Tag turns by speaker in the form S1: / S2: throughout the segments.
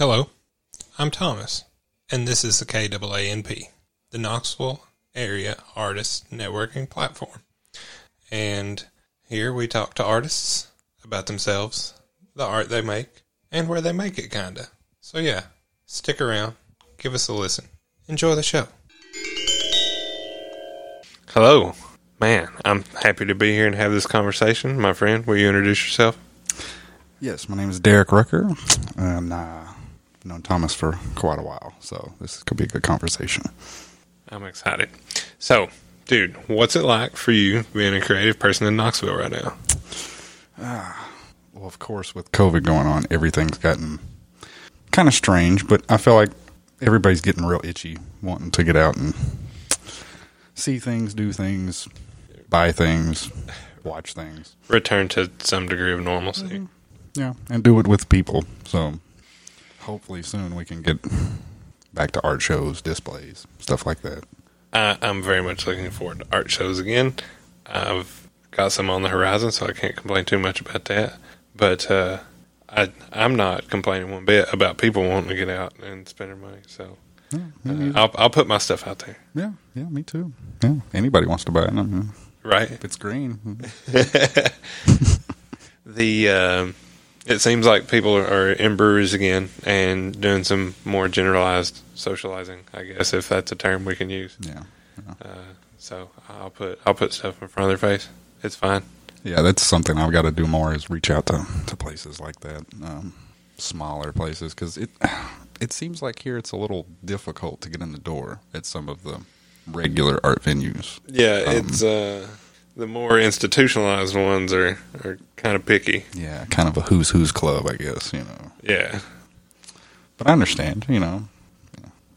S1: Hello, I'm Thomas, and this is the KAANP, the Knoxville Area Artists Networking Platform. And here we talk to artists about themselves, the art they make, and where they make it, kinda. So yeah, stick around, give us a listen. Enjoy the show. Hello. Man, I'm happy to be here and have this conversation. My friend, will you introduce yourself?
S2: Yes, my name is Derek Rucker, and uh, I've known Thomas for quite a while, so this could be a good conversation.
S1: I'm excited. So, dude, what's it like for you being a creative person in Knoxville right now?
S2: Ah, well, of course, with COVID going on, everything's gotten kind of strange, but I feel like everybody's getting real itchy, wanting to get out and see things, do things, buy things, watch things.
S1: Return to some degree of normalcy. Mm-hmm.
S2: Yeah, and do it with people. So hopefully soon we can get back to art shows, displays, stuff like that.
S1: I, I'm very much looking forward to art shows again. I've got some on the horizon, so I can't complain too much about that. But uh, I, I'm not complaining one bit about people wanting to get out and spend their money. So
S2: Yeah,
S1: uh, I'll, I'll put my stuff out there.
S2: yeah, yeah, me too. Yeah, anybody wants to buy it.
S1: Right.
S2: if it's green,
S1: The um, it seems like people are in breweries again and doing some more generalized socializing. I guess if that's a term we can use.
S2: yeah. yeah.
S1: Uh, so I'll put I'll put stuff in front of their face. It's fine.
S2: Yeah, that's something I've got to do more is reach out to, to places like that, um, smaller places, because it it seems like here it's a little difficult to get in the door at some of the regular art venues.
S1: Yeah,
S2: Um,
S1: it's uh, the more institutionalized ones are are kind of picky.
S2: Yeah, kind of a who's who's club, I guess. You know,
S1: Yeah,
S2: but I understand. You know,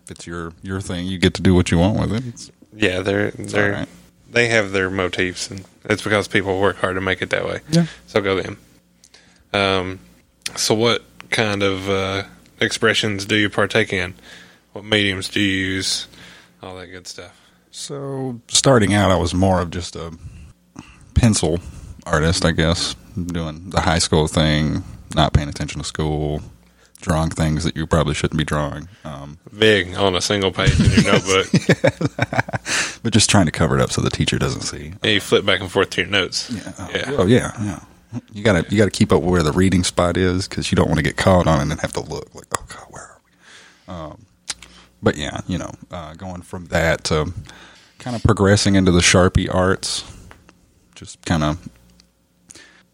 S2: if it's your your thing, you get to do what you want with it. It's,
S1: yeah, they're they're
S2: right.
S1: they have their motifs, and it's because people work hard to make it that way.
S2: Yeah.
S1: So go them. Um, so what kind of uh, expressions do you partake in? What mediums do you use? All that good stuff.
S2: So starting out, I was more of just a pencil artist, I guess, doing the high school thing, not paying attention to school, drawing things that you probably shouldn't be drawing, um,
S1: Big on a single page in your notebook.
S2: but just trying to cover it up so the teacher doesn't see.
S1: and you flip back and forth to your notes.
S2: Yeah,
S1: Yeah.
S2: Oh yeah, yeah. You gotta you gotta keep up where the reading spot is because you don't want to get caught on it and then have to look like, oh god, where are we? Um, but yeah, you know, uh, going from that to kind of progressing into the Sharpie arts, just kind of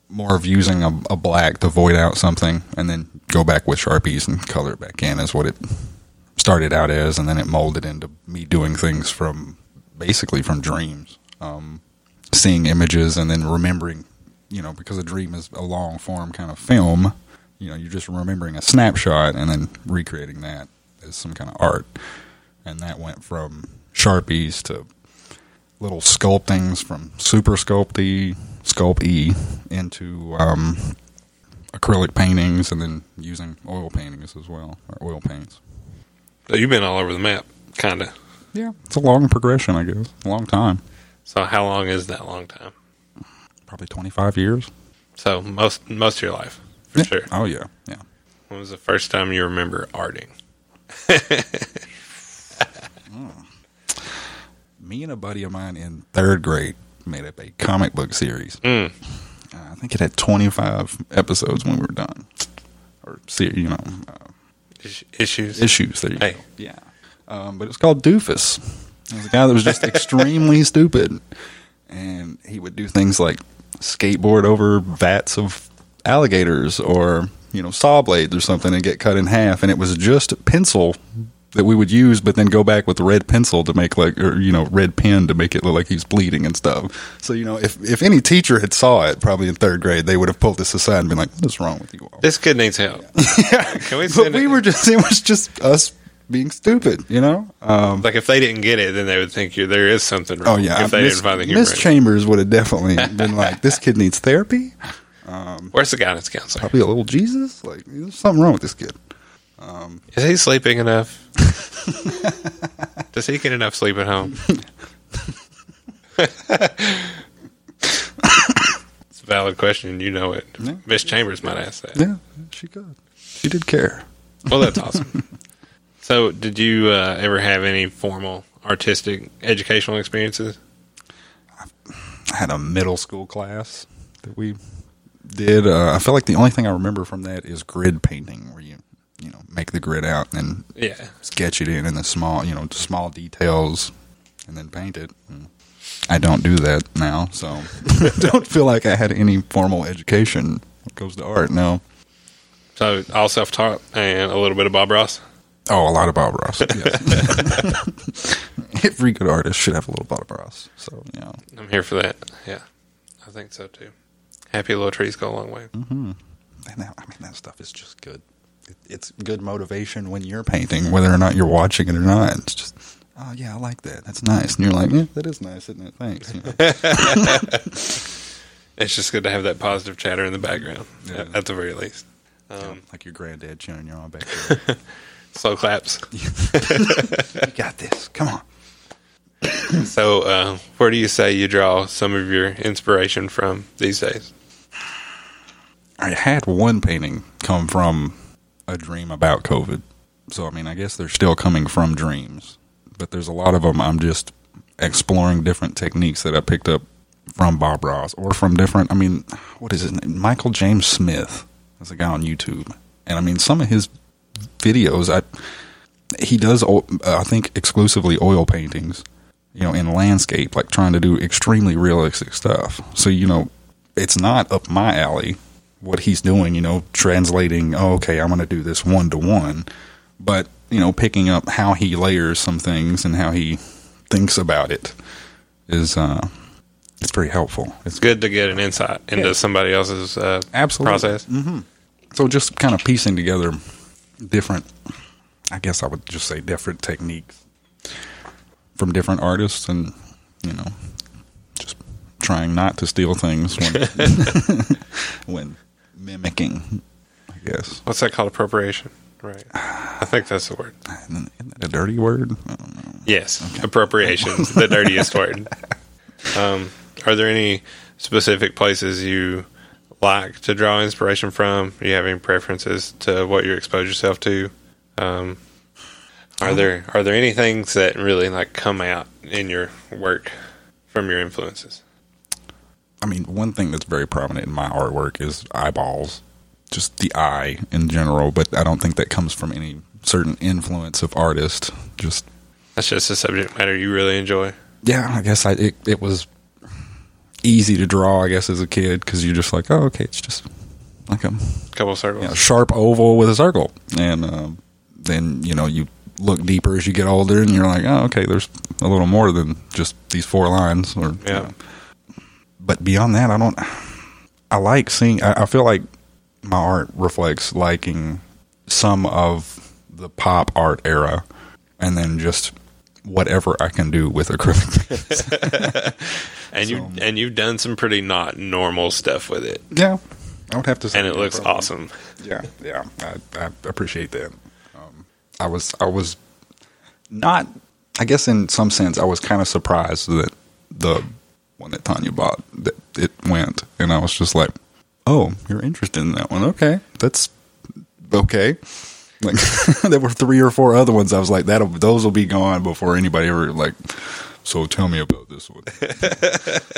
S2: more of using a, a black to void out something and then go back with Sharpies and color it back in is what it started out as, and then it molded into me doing things from basically from dreams, um, seeing images and then remembering, you know, because a dream is a long form kind of film. You know, you're just remembering a snapshot and then recreating that as some kind of art, and that went from sharpies to little sculptings from super Sculpey sculpt e into um, acrylic paintings and then using oil paintings as well or oil paints
S1: So you've been all over the map, kind of.
S2: yeah it's a long progression i guess a long time
S1: So how long is that long time?
S2: probably 25 years
S1: So most most of your life, for
S2: Yeah.
S1: sure.
S2: oh yeah yeah
S1: When was the first time you remember arting?
S2: me and a buddy of mine in third grade made up a comic book series.
S1: Mm.
S2: uh, i think it had 25 episodes when we were done. Or you know uh,
S1: Is- issues.
S2: issues there you
S1: Hey.
S2: go. Yeah. Um, but it was called doofus. It was a guy that was just extremely stupid. And he would do things like skateboard over vats of alligators or you know saw blades or something and get cut in half. And it was just pencil that we would use but then go back with red pencil to make like or you know red pen to make it look like he's bleeding and stuff so you know if if any teacher had saw it probably in third grade they would have pulled this aside and been like what is wrong with you all
S1: This kid needs help. Can we
S2: but we
S1: it?
S2: were just it was just us being stupid you know um
S1: like if they didn't get it, then they would think you there is something wrong.
S2: Oh yeah,
S1: if they
S2: Miss,
S1: didn't find the humor.
S2: Miss. Chambers would have definitely been like, "This kid needs therapy."
S1: Where's the guidance counselor?
S2: Probably a little Jesus. Like, there's something wrong with this kid.
S1: Is he sleeping enough? Does he get enough sleep at home? it's a valid question. You know it.
S2: Yeah.
S1: Miss Chambers might ask that.
S2: Yeah, she could. She did care.
S1: Well, that's awesome. so, did you uh, ever have any formal artistic educational experiences?
S2: I had a middle school class that we did. Uh, I feel like the only thing I remember from that is grid painting, where you you know make the grid out and
S1: Yeah.
S2: sketch it in in the small you know small details and then paint it. I don't do that now, so don't feel like I had any formal education when it goes to art. No.
S1: So, all self taught and a little bit of Bob Ross.
S2: Oh, a lot of Bob Ross. Yes. Every good artist should have a little Bob Ross. So yeah,
S1: I'm here for that. Yeah, I think so too. Happy little trees go a long way. Mm-hmm.
S2: and that, I mean that stuff is just good. It, it's good motivation when you're painting, whether or not you're watching it or not. It's just, oh yeah, I like that. That's nice. And you're like, yeah, that is nice, isn't it? Thanks. You know?
S1: It's just good to have that positive chatter in the background,
S2: Yeah.
S1: at, the very least. Um,
S2: like your granddad chewing your arm back there.
S1: slow claps.
S2: you got this. Come on.
S1: So, uh, where do you say you draw some of your inspiration from these days?
S2: I had one painting come from a dream about COVID. So, I mean, I guess they're still coming from dreams, but there's a lot of them I'm just exploring different techniques that I picked up from Bob Ross or from different, I mean, what is his name? Michael James Smith. That's a guy on YouTube. And I mean, some of his videos, I he does, I think, exclusively oil paintings, you know, in landscape, like trying to do extremely realistic stuff. So, you know, it's not up my alley what he's doing, you know, translating, oh, okay, I'm going to do this one to one, but, you know, picking up how he layers some things and how he thinks about it is, uh, it's very helpful. It's
S1: Good to get an insight into
S2: Yeah.
S1: somebody else's uh,
S2: Absolutely.
S1: process.
S2: So just kind of piecing together different, I guess I would just say different techniques from different artists, and you know, just trying not to steal things when when mimicking. I guess
S1: What's that called? Appropriation, right? I think that's the word.
S2: isn't that a dirty word? I don't know.
S1: Yes, appropriation, the dirtiest word. Um, are there any specific places you like to draw inspiration from? Do you have any preferences to what you expose yourself to? Um, are there are there any things that really like come out in your work from your influences?
S2: I mean, one thing that's very prominent in my artwork is eyeballs, just the eye in general. But I don't think that comes from any certain influence of artist. Just
S1: That's just a subject matter you really enjoy.
S2: yeah, I guess I it, it was easy to draw. I guess as a kid because you're just like, oh, okay, it's just like a
S1: couple circles.
S2: you know, sharp oval with a circle, and um, then you know you look deeper as you get older, and you're like, oh, okay, there's a little more than just these four lines. Or you
S1: Yeah.
S2: know. But beyond that, I don't. I like seeing. I, I feel like my art reflects liking some of the pop art era, and then just whatever I can do with acrylic.
S1: and you and you've done some pretty not normal stuff with it,
S2: yeah, I would have to say,
S1: and it looks
S2: problem.
S1: awesome.
S2: Yeah, yeah, I, I appreciate that. Um, I was, I was not. I guess in some sense, I was kind of surprised that the one that Tanya bought that it went, and I was just like, "Oh, you're interested in that one? Okay, that's okay." Like there were three or four other ones. I was like, "That those will be gone before anybody ever like." So tell me about this one.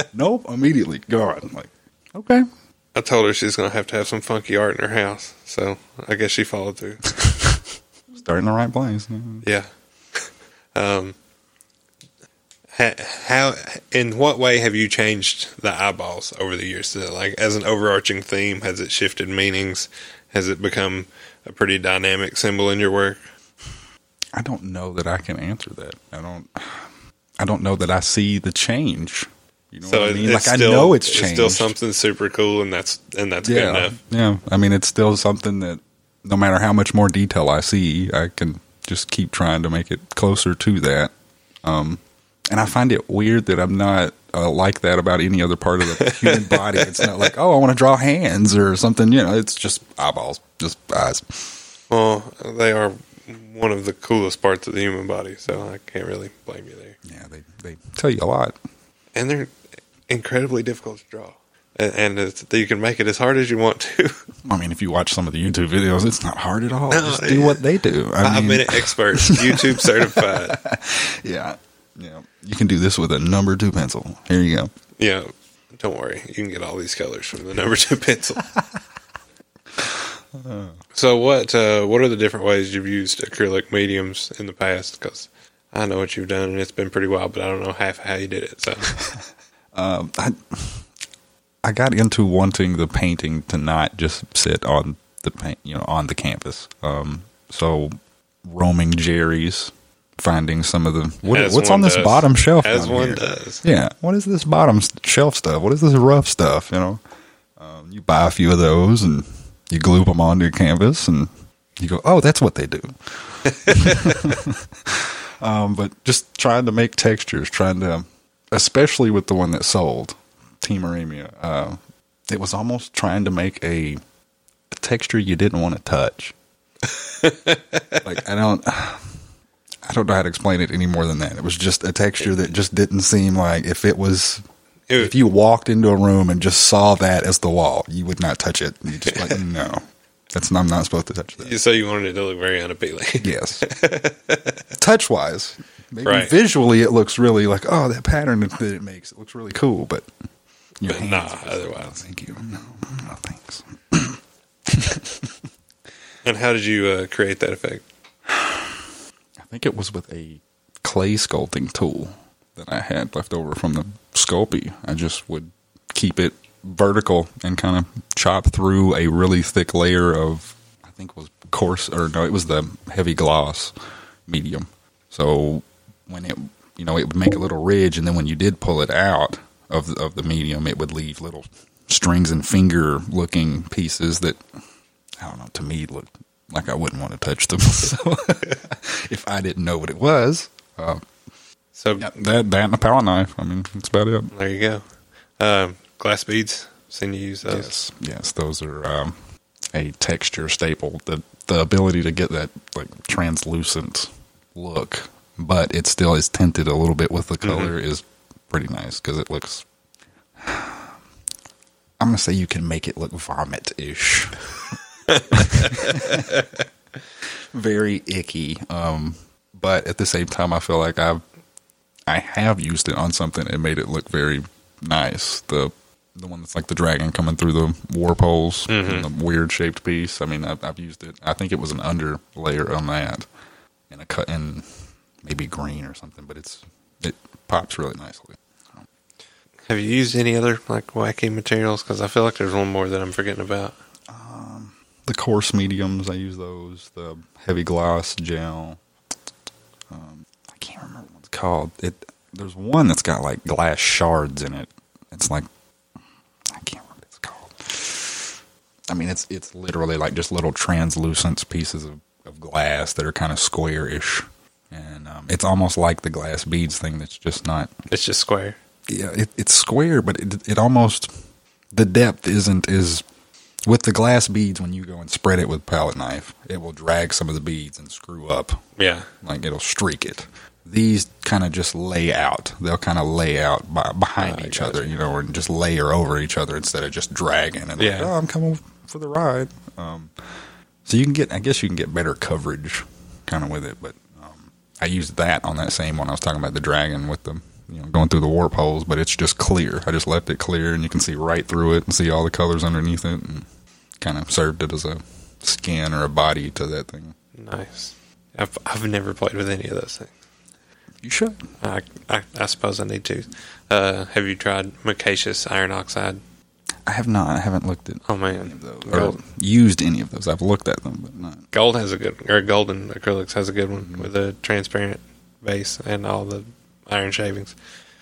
S2: nope, immediately gone. Like, okay,
S1: I told her she's gonna have to have some funky art in her house, so I guess she followed through.
S2: Starting the right place.
S1: yeah. Um. How? In what way have you changed the eyeballs over the years? So, like as an overarching theme, has it shifted meanings? Has it become a pretty dynamic symbol in your work?
S2: I don't know that I can answer that. I don't. I don't know that I see the change. You know
S1: So
S2: what I mean? Like
S1: still,
S2: I know it's
S1: it's
S2: changed.
S1: still something super cool, and that's and that's good
S2: yeah,
S1: enough.
S2: yeah. I mean, it's still something that no matter how much more detail I see, I can just keep trying to make it closer to that. Um, and I find it weird that I'm not uh, like that about any other part of the human body. It's not like, oh, I want to draw hands or something. You know, it's just eyeballs, just eyes.
S1: Well, they are one of the coolest parts of the human body, so I can't really blame you there.
S2: Yeah, they they tell you a lot.
S1: And they're incredibly difficult to draw. and, you can make it as hard as you want to.
S2: I mean, if you watch some of the YouTube videos, it's not hard at all.
S1: No,
S2: Just do what they do. I
S1: Five
S2: mean,
S1: minute experts, YouTube certified.
S2: yeah, yeah. You can do this with a number two pencil. Here you go.
S1: Yeah, don't worry. You can get all these colors from the number two pencil. so what? Uh, what are the different ways you've used acrylic mediums in the past? Because I know what you've done, and it's been pretty wild, but I don't know half how you did it. So
S2: Um, I I got into wanting the painting to not just sit on the paint, you know, on the canvas. Um, so roaming Jerry's, finding some of the what, what's on this
S1: does.
S2: bottom shelf.
S1: as one
S2: here?
S1: does,
S2: Yeah, what is this bottom shelf stuff? What is this rough stuff? You know, um, you buy a few of those and you glue them onto your canvas, and you go, "Oh, that's what they do." um, but just trying to make textures, trying to, especially with the one that sold, Team Aremia, uh, it was almost trying to make a, a texture you didn't want to touch. like I don't. I don't know how to explain it any more than that. It was just a texture that just didn't seem like if it was
S1: It-
S2: if you walked into a room and just saw that as the wall, you would not touch it. You just like no, that's I'm not supposed to touch that.
S1: so you wanted it to look very unappealing.
S2: Yes, touch wise, maybe
S1: Right.
S2: visually it looks really like oh that pattern that it makes it looks really cool, but your
S1: But nah,
S2: are just like,
S1: otherwise.
S2: thank you, no, no thanks.
S1: And how did you uh, create that effect?
S2: I think it was with a clay sculpting tool that I had left over from the Sculpey. I just would keep it vertical and kind of chop through a really thick layer of, I think was coarse, or no, it was the heavy gloss medium. So when it, you know, it would make a little ridge, and then when you did pull it out of of the medium, it would leave little strings and finger looking pieces that I don't know. To me, looked like I wouldn't want to touch them. So if I didn't know what it was, uh,
S1: So
S2: yeah, that that and a palette knife. I mean, that's about it.
S1: there you go. Um, glass beads. Seen you use those.
S2: Yes, yes, those are um, a texture staple. The the ability to get that like translucent look, but it still is tinted a little bit with the color is pretty nice because it looks. I'm gonna say you can make it look vomit ish. Very icky, um, but at the same time, I feel like I've I have used it on something and made it look very nice. The the one that's like the dragon coming through the warp holes, and the weird shaped piece. I mean, I've, I've used it. I think it was an under layer on that, and a cut in maybe green or something. But it's it pops really nicely.
S1: Have you used any other like wacky materials? Because I feel like there's one more that I'm forgetting about.
S2: The coarse mediums, I use those. The heavy gloss gel. Um, I can't remember what it's called. It there's one that's got like glass shards in it. It's like I can't remember what it's called. I mean, it's it's literally like just little translucent pieces of, of glass that are kind of square-ish, and um, it's almost like the glass beads thing. That's just not.
S1: It's just square.
S2: Yeah, it, it's square, but it it almost the depth isn't as with the glass beads when you go and spread it with palette knife, it will drag some of the beads and screw up.
S1: Yeah.
S2: Like it'll streak it. These kind of just lay out. They'll kind of lay out by, behind
S1: I
S2: each other, you know, or just layer over each other instead of just dragging. And
S1: Yeah.
S2: like, oh, I'm coming for the ride. Um, so you can get, I guess you can get better coverage kind of with it. But um, I used that on that same one I was talking about the dragon with the, you know, going through the warp holes, but it's just clear. I just left it clear, and you can see right through it and see all the colors underneath it, and kind of served it as a skin or a body to that thing.
S1: Nice. I've I've never played with any of those things.
S2: You should.
S1: I I, I suppose I need to. Uh, have you tried Micaceous iron oxide?
S2: I have not. I haven't looked at
S1: Oh
S2: any
S1: man,
S2: of those or used any of those. I've looked at them, but not.
S1: gold has a good or golden acrylics has a good one with a transparent base and all the iron shavings.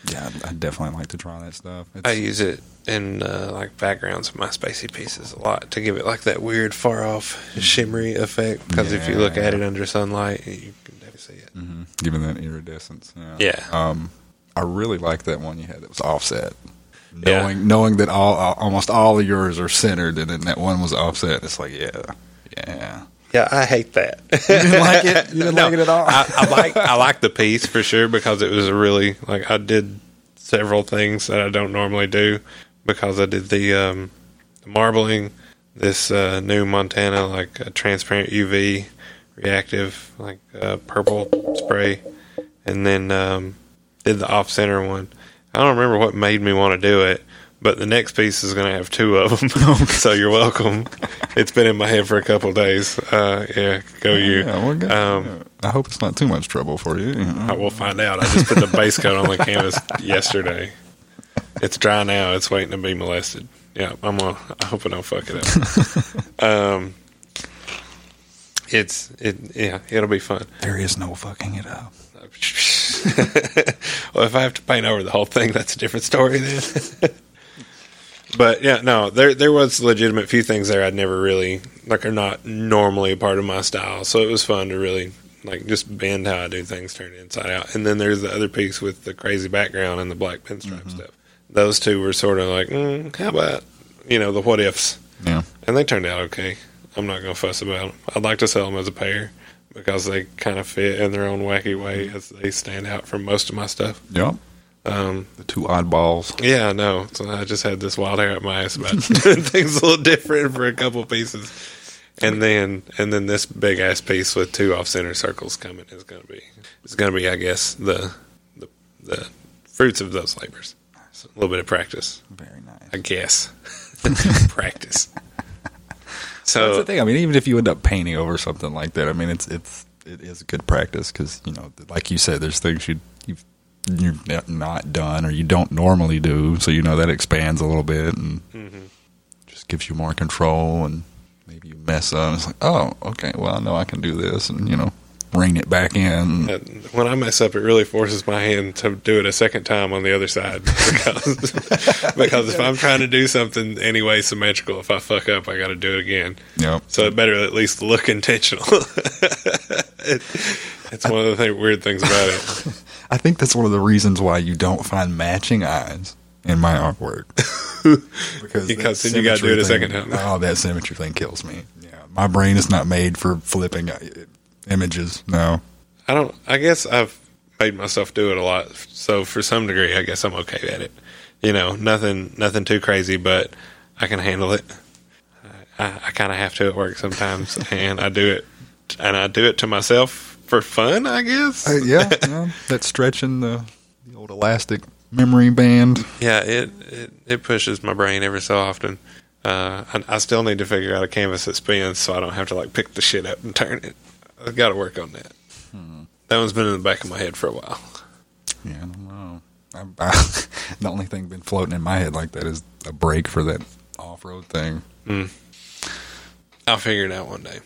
S2: Yeah, I'd definitely like to try that stuff. It's,
S1: I use it in uh, like backgrounds of my spacey pieces a lot to give it like that weird far off shimmery effect. Because if you look at it under sunlight, you can definitely see it.
S2: mhm, given that iridescence. Yeah.
S1: Yeah.
S2: Um, I really like that one you had that was offset.
S1: Yeah.
S2: Knowing knowing that all al- almost all of yours are centered, and then that one was offset. It's like, yeah, yeah.
S1: Yeah, I hate that.
S2: You didn't like it? You didn't
S1: No,
S2: like it at all?
S1: I, I like I like the piece for sure because it was a really like I did several things that I don't normally do, because I did the, um, the marbling, this uh, new Montana like uh, transparent UV reactive like uh, purple spray, and then um, did the off center one. I don't remember what made me want to do it, but the next piece is going to have two of them. so you're welcome. it's been in my head for a couple days. Uh, yeah, go you.
S2: Yeah, well, good.
S1: Um,
S2: I hope it's not too much trouble for you.
S1: I will find out. I just put the base coat on the canvas yesterday. It's dry now. It's waiting to be molested. Yeah, I'm gonna. I hope I don't fuck it up. um, it's it. Yeah, it'll be fun.
S2: There is no fucking it up.
S1: well, if I have to paint over the whole thing, that's a different story then. But yeah, no, there there was legitimate few things there I'd never really like are not normally a part of my style. So it was fun to really like just bend how I do things, turn it inside out. And then there's the other piece with the crazy background and the black pinstripe stuff. Those two were sort of like, mm, how about you know the what ifs,
S2: Yeah.
S1: and they turned out okay. I'm not gonna fuss about them. I'd like to sell them as a pair because they kind of fit in their own wacky way as they stand out from most of my stuff.
S2: Yep.
S1: Um,
S2: The two oddballs.
S1: yeah, I know. So I just had this wild hair up my ass about doing things a little different for a couple pieces, and then and then this big ass piece with two off center circles coming is gonna be is gonna be I guess the the, the fruits of those labors. So a little bit of practice,
S2: Very nice.
S1: I guess. practice.
S2: So that's the thing. I mean, even if you end up painting over something like that, I mean, it's it's it is good practice because you know, like you said, there's things you you're not done or you don't normally do, so you know that expands a little bit and just gives you more control. And maybe you mess up, it's like, oh, okay, well, I know I can do this, and you know, rein it back in.
S1: uh, when I mess up, it really forces my hand to do it a second time on the other side because because if I'm trying to do something anyway symmetrical, if I fuck up, I got to do it again.
S2: Yep.
S1: So it better at least look intentional. it, it's one of the thing, weird things about it.
S2: I think that's one of the reasons why you don't find matching eyes in my artwork. because
S1: Because then you gotta do it a second time.
S2: Oh, that symmetry thing kills me. Yeah, my brain is not made for flipping uh, images. No.
S1: I don't. I guess I've made myself do it a lot, so for some degree, I guess I'm okay at it. You know, nothing, nothing too crazy, but I can handle it. I, I kind of have to at work sometimes, and I do it, and I do it to myself for fun, I guess.
S2: Uh, yeah, yeah, that's stretching the, the old elastic memory band.
S1: Yeah, it, it it pushes my brain every so often. Uh, I, I still need to figure out a canvas that spins, so I don't have to like pick the shit up and turn it. I've got to work on that. That one's been in the back of my head for a while.
S2: Yeah, I don't know. I, I, the only thing been floating in my head like that is a break for that off road thing.
S1: I'll figure it out one day.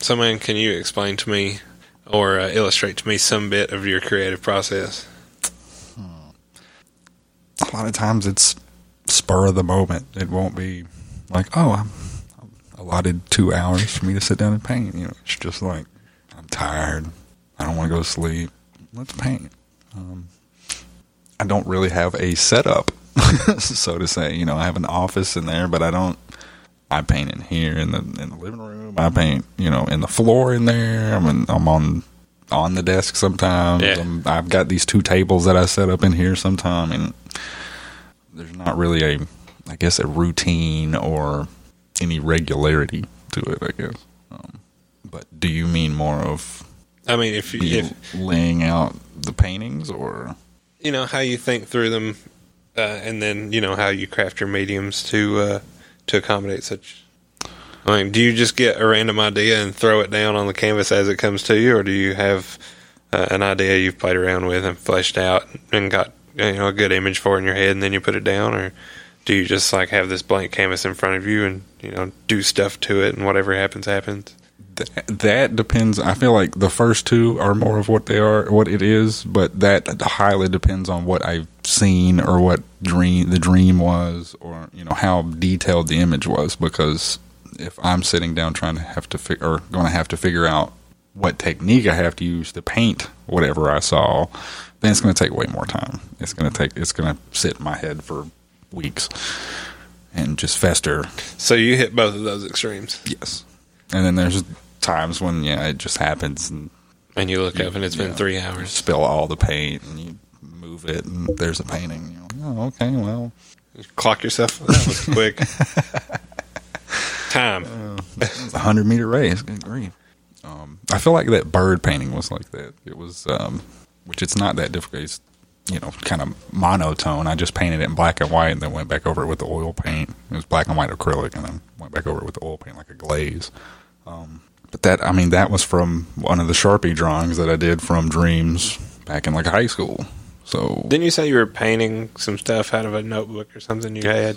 S1: So, man, can you explain to me or uh, illustrate to me some bit of your creative process?
S2: a lot of times it's spur of the moment. It won't be like, oh, I'm, I'm allotted two hours for me to sit down and paint. You know, it's just like I'm tired. I don't want to go to sleep. Let's paint. Um, I don't really have a setup, so to say. You know, I have an office in there, but I don't. I paint in here in the in the living room. I paint, you know, in the floor in there. I'm in, I'm on on the desk sometimes.
S1: Yeah.
S2: I'm, I've got these two tables that I set up in here sometime, and there's not really a, I guess, a routine or any regularity to it. I guess. Um, but do you mean more of
S1: I mean, if you, if,
S2: laying out the paintings, or
S1: you know how you think through them, uh, and then you know how you craft your mediums to uh, to accommodate such. I mean, do you just get a random idea and throw it down on the canvas as it comes to you, or do you have uh, an idea you've played around with and fleshed out and got you know a good image for it in your head, and then you put it down, or do you just like have this blank canvas in front of you and you know do stuff to it, and whatever happens happens?
S2: Th- that depends. I feel like the first two are more of what they are, what it is, but that highly depends on what I've seen or what dream the dream was, or you know how detailed the image was. Because if I'm sitting down trying to have to fig- or going to have to figure out what technique I have to use to paint whatever I saw, then it's going to take way more time. It's going to take. It's going to sit in my head for weeks and just fester
S1: So you hit both of those extremes,
S2: Yes. And then there's times when yeah, it just happens and
S1: and you look up and it's been three hours.
S2: spill all the paint and you move it and there's a painting. You know, oh, okay, well,
S1: Clock yourself. That was quick. Time.
S2: Was a hundred meter race. Good grief. Um, I feel like that bird painting was like that. It was, um, which it's not that difficult. It's, you know, kind of monotone. I just painted it in black and white and then went back over it with the oil paint. It was black and white acrylic and then went back over it with the oil paint like a glaze. Um, but that, I mean, that was from one of the Sharpie drawings that I did from Dreams back in like high school. So
S1: Didn't you say you were painting some stuff out of a notebook or something you had?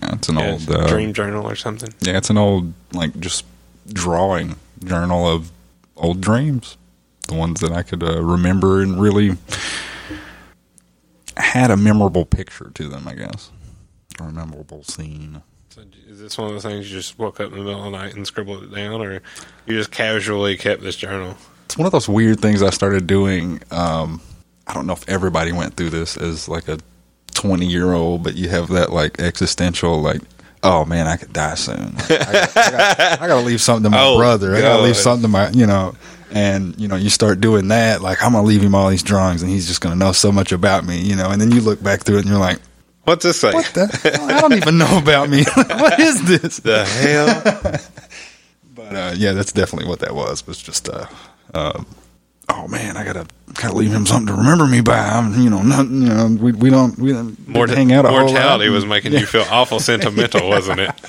S2: yeah, it's an
S1: Yeah,
S2: old uh,
S1: dream journal or something.
S2: Yeah, it's an old like just drawing journal of old dreams, the ones that I could uh, remember and really had a memorable picture to them. I guess or a memorable scene.
S1: So is this one of the things you just woke up in the middle of the night and scribbled it down, or you just casually kept this journal?
S2: It's one of those weird things I started doing. Um, I don't know if everybody went through this as like a twenty year old, but you have that like existential like. Oh man, I could die soon. Like, I, got, I, got, I gotta leave something to my
S1: Oh,
S2: brother. I gotta leave something to my, you know, and you know, you start doing that. Like I'm gonna leave him all these drawings, and he's just gonna know so much about me, you know. And then you look back through it, and you're like,
S1: What's this say?
S2: what the? I don't even know about me. what is this?
S1: the hell?
S2: But uh, yeah, that's definitely what that was. Was just, uh, uh, oh man, I gotta gotta leave him something to remember me by. I'm, you know, not, you know, we we don't we don't
S1: Mort-
S2: hang out a whole lot.
S1: mortality was making you feel awful sentimental, wasn't it?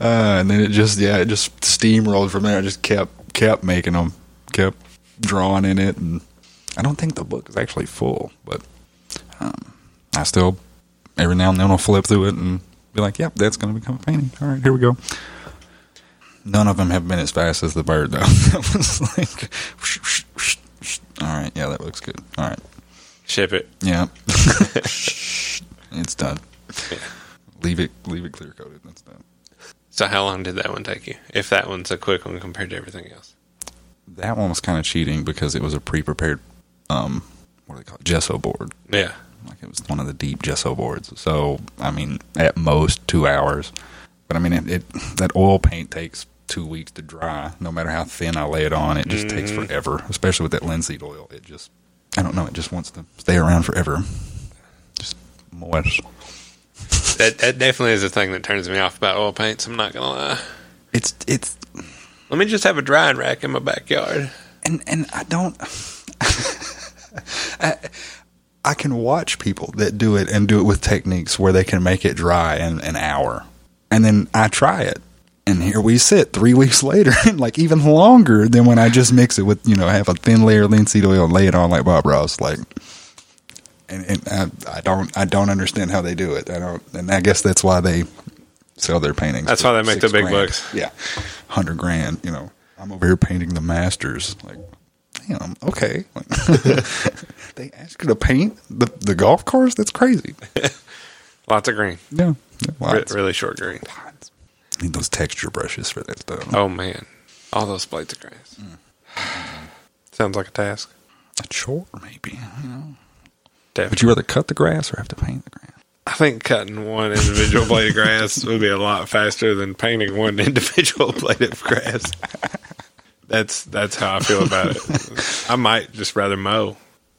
S2: Uh, and then it just yeah, it just steamrolled from there. I just kept kept making them, kept drawing in it, and I don't think the book is actually full, but um, I still every now and then I'll flip through it and be like, "Yep, that's to become a painting." All right, here we go. None of them have been as fast as the bird though. that was like, all right, yeah, that looks good. All right,
S1: Ship it.
S2: yeah, it's done. Leave it, leave it clear coated. That's done.
S1: So how long did that one take you? If that one's a quick one compared to everything else.
S2: That one was kind of cheating because it was a pre-prepared, um, what do they call it, gesso board.
S1: Yeah.
S2: Like it was one of the deep gesso boards. So I mean, at most two hours. But I mean, it, it that oil paint takes two weeks to dry. No matter how thin I lay it on, it just takes mm-hmm. forever. Especially with that linseed oil, it just I don't know. It just wants to stay around forever. Just moist.
S1: That that definitely is a thing that turns me off about oil paints, I'm not gonna lie.
S2: It's it's
S1: Let me just have a drying rack in my backyard.
S2: and and I don't. I, I can watch people that do it and do it with techniques where they can make it dry in an hour, and then I try it, and here we sit three weeks later, like even longer than when I just mix it with you know have a thin layer of linseed oil and lay it on like Bob Ross, like. And, and I, I don't I don't understand how they do it. I don't, and I guess that's why they sell their paintings.
S1: That's why they make the big
S2: grand.
S1: bucks.
S2: Yeah, hundred grand. You know, I'm over here painting the masters. Like, damn, okay. Like, they ask you to paint the the golf course. That's crazy.
S1: Lots of green.
S2: Yeah,
S1: Re-
S2: lots.
S1: really short green.
S2: Need those texture brushes for that stuff.
S1: Oh man. All those blades of grass. Mm. Sounds like a task.
S2: A chore, maybe. You know.
S1: Definitely.
S2: Would you rather cut the grass or have to paint the grass?
S1: I think cutting one individual blade of grass would be a lot faster than painting one individual blade of grass. That's that's how I feel about it. I might just rather mow.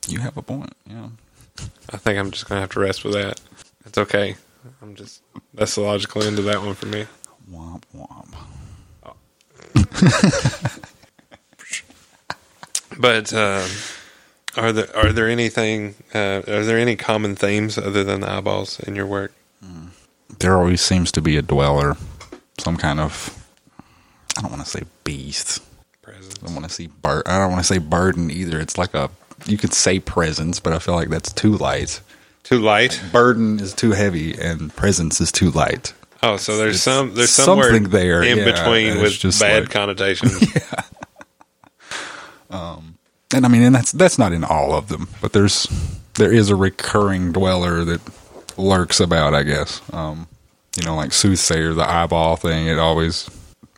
S2: You have a point. Yeah.
S1: I think I'm just gonna have to rest with that. It's okay. I'm just that's the logical end of that one for me.
S2: Womp womp.
S1: But um, are there are there anything uh, are there any common themes other than the eyeballs in your work?
S2: There always seems to be a dweller, some kind of. I don't want to say beast.
S1: Presence.
S2: I don't want to see bur- I don't want to say burden either. It's like a you could say presence, but I feel like that's too light.
S1: Too light.
S2: Burden is too heavy, and presence is too light.
S1: Oh, so there's
S2: It's
S1: some there's somewhere
S2: something there,
S1: in
S2: yeah,
S1: between with
S2: just
S1: bad
S2: like-
S1: connotations. Yeah.
S2: um, and I mean, and that's that's not in all of them, but there's there is a recurring dweller that lurks about. I guess, um, you know, like soothsayer, the eyeball thing. It always,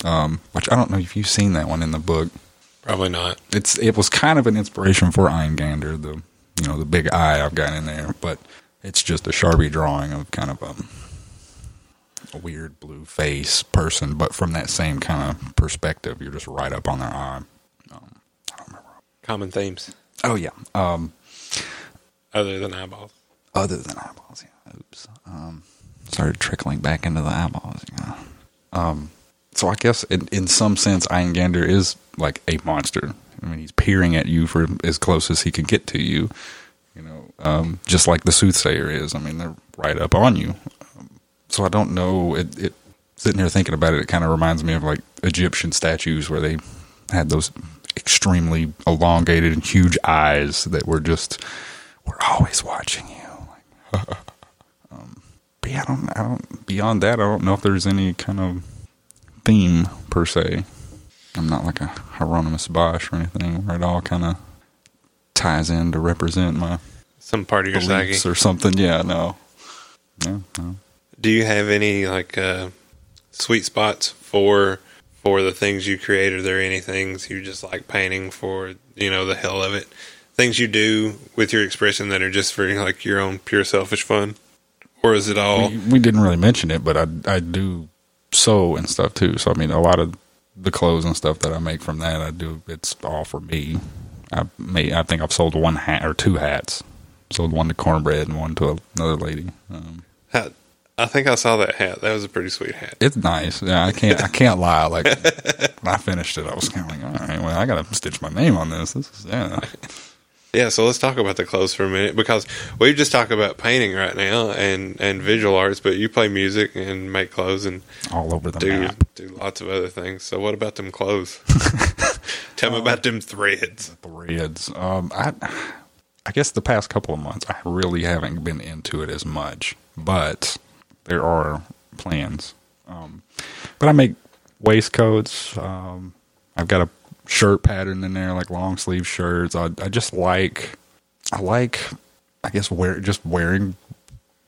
S2: um, which I don't know if you've seen that one in the book.
S1: Probably not.
S2: It's it was kind of an inspiration for Eingander, the you know the big eye I've got in there, but it's just a sharpie drawing of kind of a, a weird blue face person, but from that same kind of perspective, you're just right up on their eye. Um, I don't remember.
S1: Common themes
S2: Oh yeah. Um,
S1: other than eyeballs.
S2: other than eyeballs, yeah. oops, um, started trickling back into the eyeballs. Know? Um, so I guess in, in some sense, Gander is like a monster. I mean, he's peering at you for as close as he can get to you. You know, um, just like the soothsayer is. I mean, they're right up on you. Um, so I don't know. It, it sitting here thinking about it, it kind of reminds me of like Egyptian statues where they had those extremely elongated and huge eyes that were just we're always watching you. um, but yeah, I don't, I don't. Beyond that, I don't know if there's any kind of theme per se. I'm not like a Hieronymus Bosch or anything where it all kind of ties in to represent my
S1: some part of your
S2: beliefs
S1: psyche
S2: or something. Yeah, no, yeah, no.
S1: Do you have any like uh, sweet spots for for the things you create? Are there any things you just like painting for you know the hell of it? Things you do with your expression that are just for like your own pure selfish fun, or is it all?
S2: We, we didn't really mention it, but I I do sew and stuff too. So I mean, a lot of the clothes and stuff that I make from that, I do. It's all for me. I may I think I've sold one hat or two hats. Sold one to Cornbread and one to another lady. Um,
S1: hat. I think I saw that hat. That was a pretty sweet hat.
S2: It's nice. Yeah, I can't. I can't lie. Like when I finished it, I was kind of like, all right, well, I got to stitch my name on this. This is yeah.
S1: Yeah, so let's talk about the clothes for a minute because we just talk about painting right now and, and visual arts, but you play music and make clothes and
S2: all over the
S1: do
S2: map.
S1: do lots of other things. So what about them clothes? Tell me about them threads.
S2: Threads. Um, I I guess the past couple of months I really haven't been into it as much, but there are plans. Um, but I make waistcoats. Um, I've got a shirt pattern in there, like long sleeve shirts. I, I just like, I like, I guess wear just wearing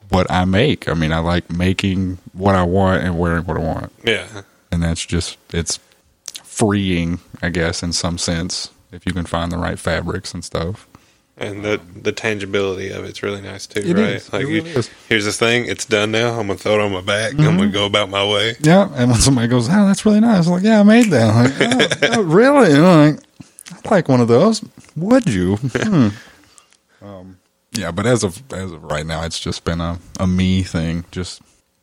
S2: what I make. I mean, I like making what I want and wearing what I want,
S1: Yeah.
S2: and that's just it's freeing, I guess, in some sense if you can find the right fabrics and stuff.
S1: And the the tangibility of it's really nice too,
S2: It
S1: right?
S2: is.
S1: Like
S2: It
S1: you, here's this thing, it's done now. I'm gonna throw it on my back. I'm gonna go about my way.
S2: Yeah, and when somebody goes, "Oh, that's really nice," I'm like, "Yeah, I made that." I'm like, oh, oh, really? And I'm like, I'd like one of those. Would you? Hmm. Um, yeah, but as of as of right now, it's just been a a me thing. Just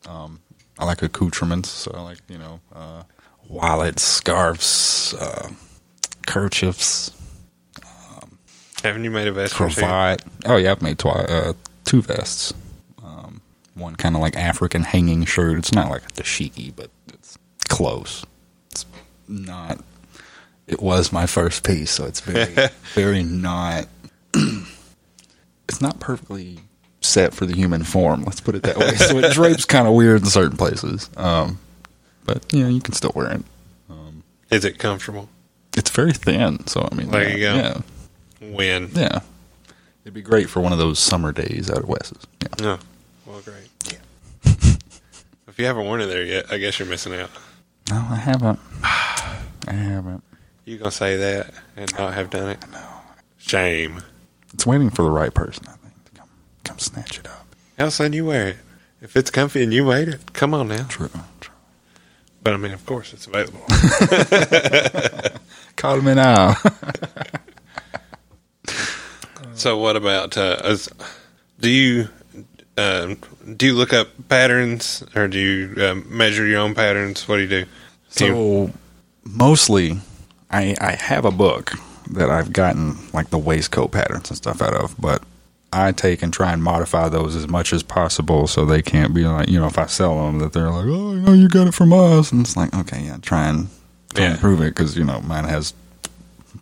S2: um, I like accoutrements, so I like you know uh, wallets, scarves, uh, kerchiefs,
S1: Haven't you made a vest for
S2: cravat. Oh yeah, I've made twi- uh, two vests. Um, one kind of like African hanging shirt. It's not like the dashiki, but it's close. It's not. It was my first piece, so it's very, very not. it's not perfectly set for the human form. Let's put it that way. so it drapes kind of weird in certain places. Um, but yeah, you can still wear it.
S1: Is it comfortable?
S2: It's very thin, so I mean,
S1: There
S2: yeah,
S1: you go.
S2: Yeah,
S1: When?
S2: yeah. It'd be great for one of those summer days out of Wes's. Yeah.
S1: No. Well, great. if you haven't worn it there yet, I guess you're missing out.
S2: No, I haven't. I haven't.
S1: You gonna say that and not have done it? No. Shame.
S2: It's waiting for the right person, I think, to come come snatch it up.
S1: How soon you wear it? If it's comfy and you made it, come on now.
S2: True. true.
S1: But I mean, of course, it's available.
S2: Call me now.
S1: so, what about? Uh, as, do you um, do you look up patterns or do you um, measure your own patterns? What do you do? Do you-
S2: so mostly, I I have a book that I've gotten like the waistcoat patterns and stuff out of, but I take and try and modify those as much as possible so they can't be like you know if I sell them that they're like oh you know you got it from us and it's like okay yeah try and try and
S1: Yeah.
S2: improve it because you know mine has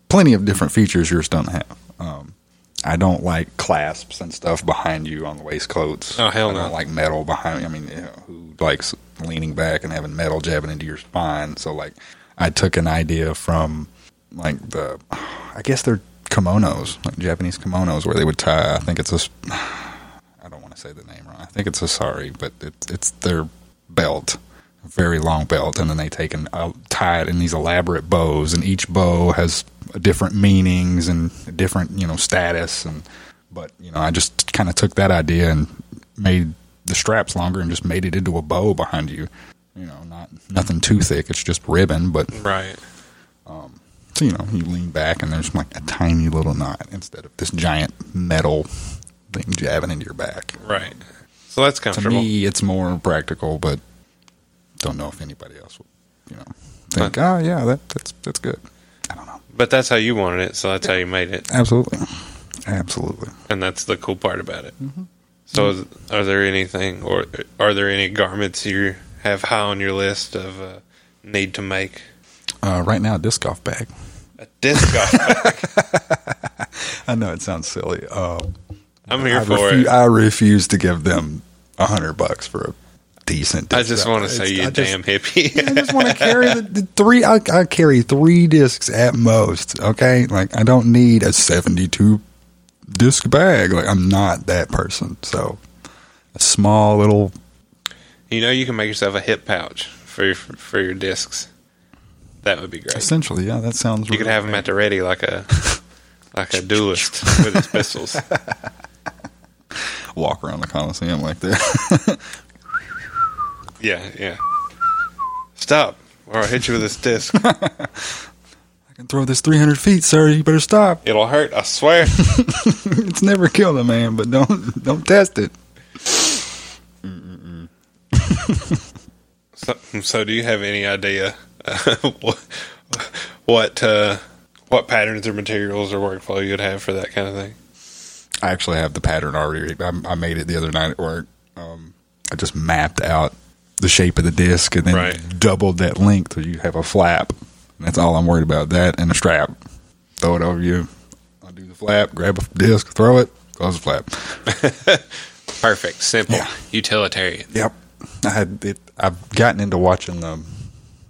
S2: plenty of different features yours don't have. Um, I don't like clasps and stuff behind you on the waistcoats.
S1: Oh, hell no!
S2: I don't like metal behind. Me. I mean, you know, who likes leaning back and having metal jabbing into your spine? So, like, I took an idea from like the, I guess they're kimonos, like Japanese kimonos, where they would tie. I think it's a, I don't want to say the name wrong. I think it's a sari, but it, it's their belt, very long belt, and then they take and uh, tie it in these elaborate bows, and each bow has different meanings and different you know status, and but you know I just kind of took that idea and made the straps longer and just made it into a bow behind you. You know, not nothing too thick. It's just ribbon, but
S1: right.
S2: Um, so you know you lean back and there's like a tiny little knot instead of this giant metal thing jabbing into your back.
S1: Right. So that's comfortable.
S2: To me, it's more practical, but don't know if anybody else would, you know, think, oh yeah, that that's that's good. I don't know.
S1: But that's how you wanted it, so that's how you made it,
S2: Absolutely, absolutely.
S1: and that's the cool part about it.
S2: Mm-hmm.
S1: So, is, are there anything, or are there any garments you have high on your list of uh, need to make?
S2: Uh, right now, disc golf bag.
S1: A disc golf. Bag.
S2: I know it sounds silly. Uh,
S1: I'm here
S2: I,
S1: for
S2: refu-
S1: it.
S2: I refuse to give them a hundred bucks for a decent. Disc
S1: I just want to say you damn hippie.
S2: I just want to carry the, the three. I, I carry three discs at most. Okay, like I don't need a seventy-two disc bag. Like I'm not that person. So a small little.
S1: you know, you can make yourself a hip pouch for your, for your discs. That would be great.
S2: Essentially, yeah, that sounds.
S1: You could have them at the ready, like a like a duelist with his pistols.
S2: walk around the coliseum like that.
S1: Yeah, yeah. Stop, or I'll hit you with this disc.
S2: I can throw this three hundred feet, sir. You better stop.
S1: It'll hurt. I swear.
S2: it's never killed a man, but don't don't test it.
S1: So, so do you have any idea uh, what what uh, what patterns or materials or workflow you'd have for that kind of thing?
S2: I actually have the pattern already. I, I made it the other night at work. Um, I just mapped out the shape of the disc and then
S1: Right.
S2: doubled that length so you have a flap. That's all I'm worried about. That and a strap. Throw it over you. I'll do the flap, grab a disc, throw it, close the flap.
S1: Perfect, simple,
S2: Yeah.
S1: utilitarian.
S2: Yep. I had it. I've gotten into watching the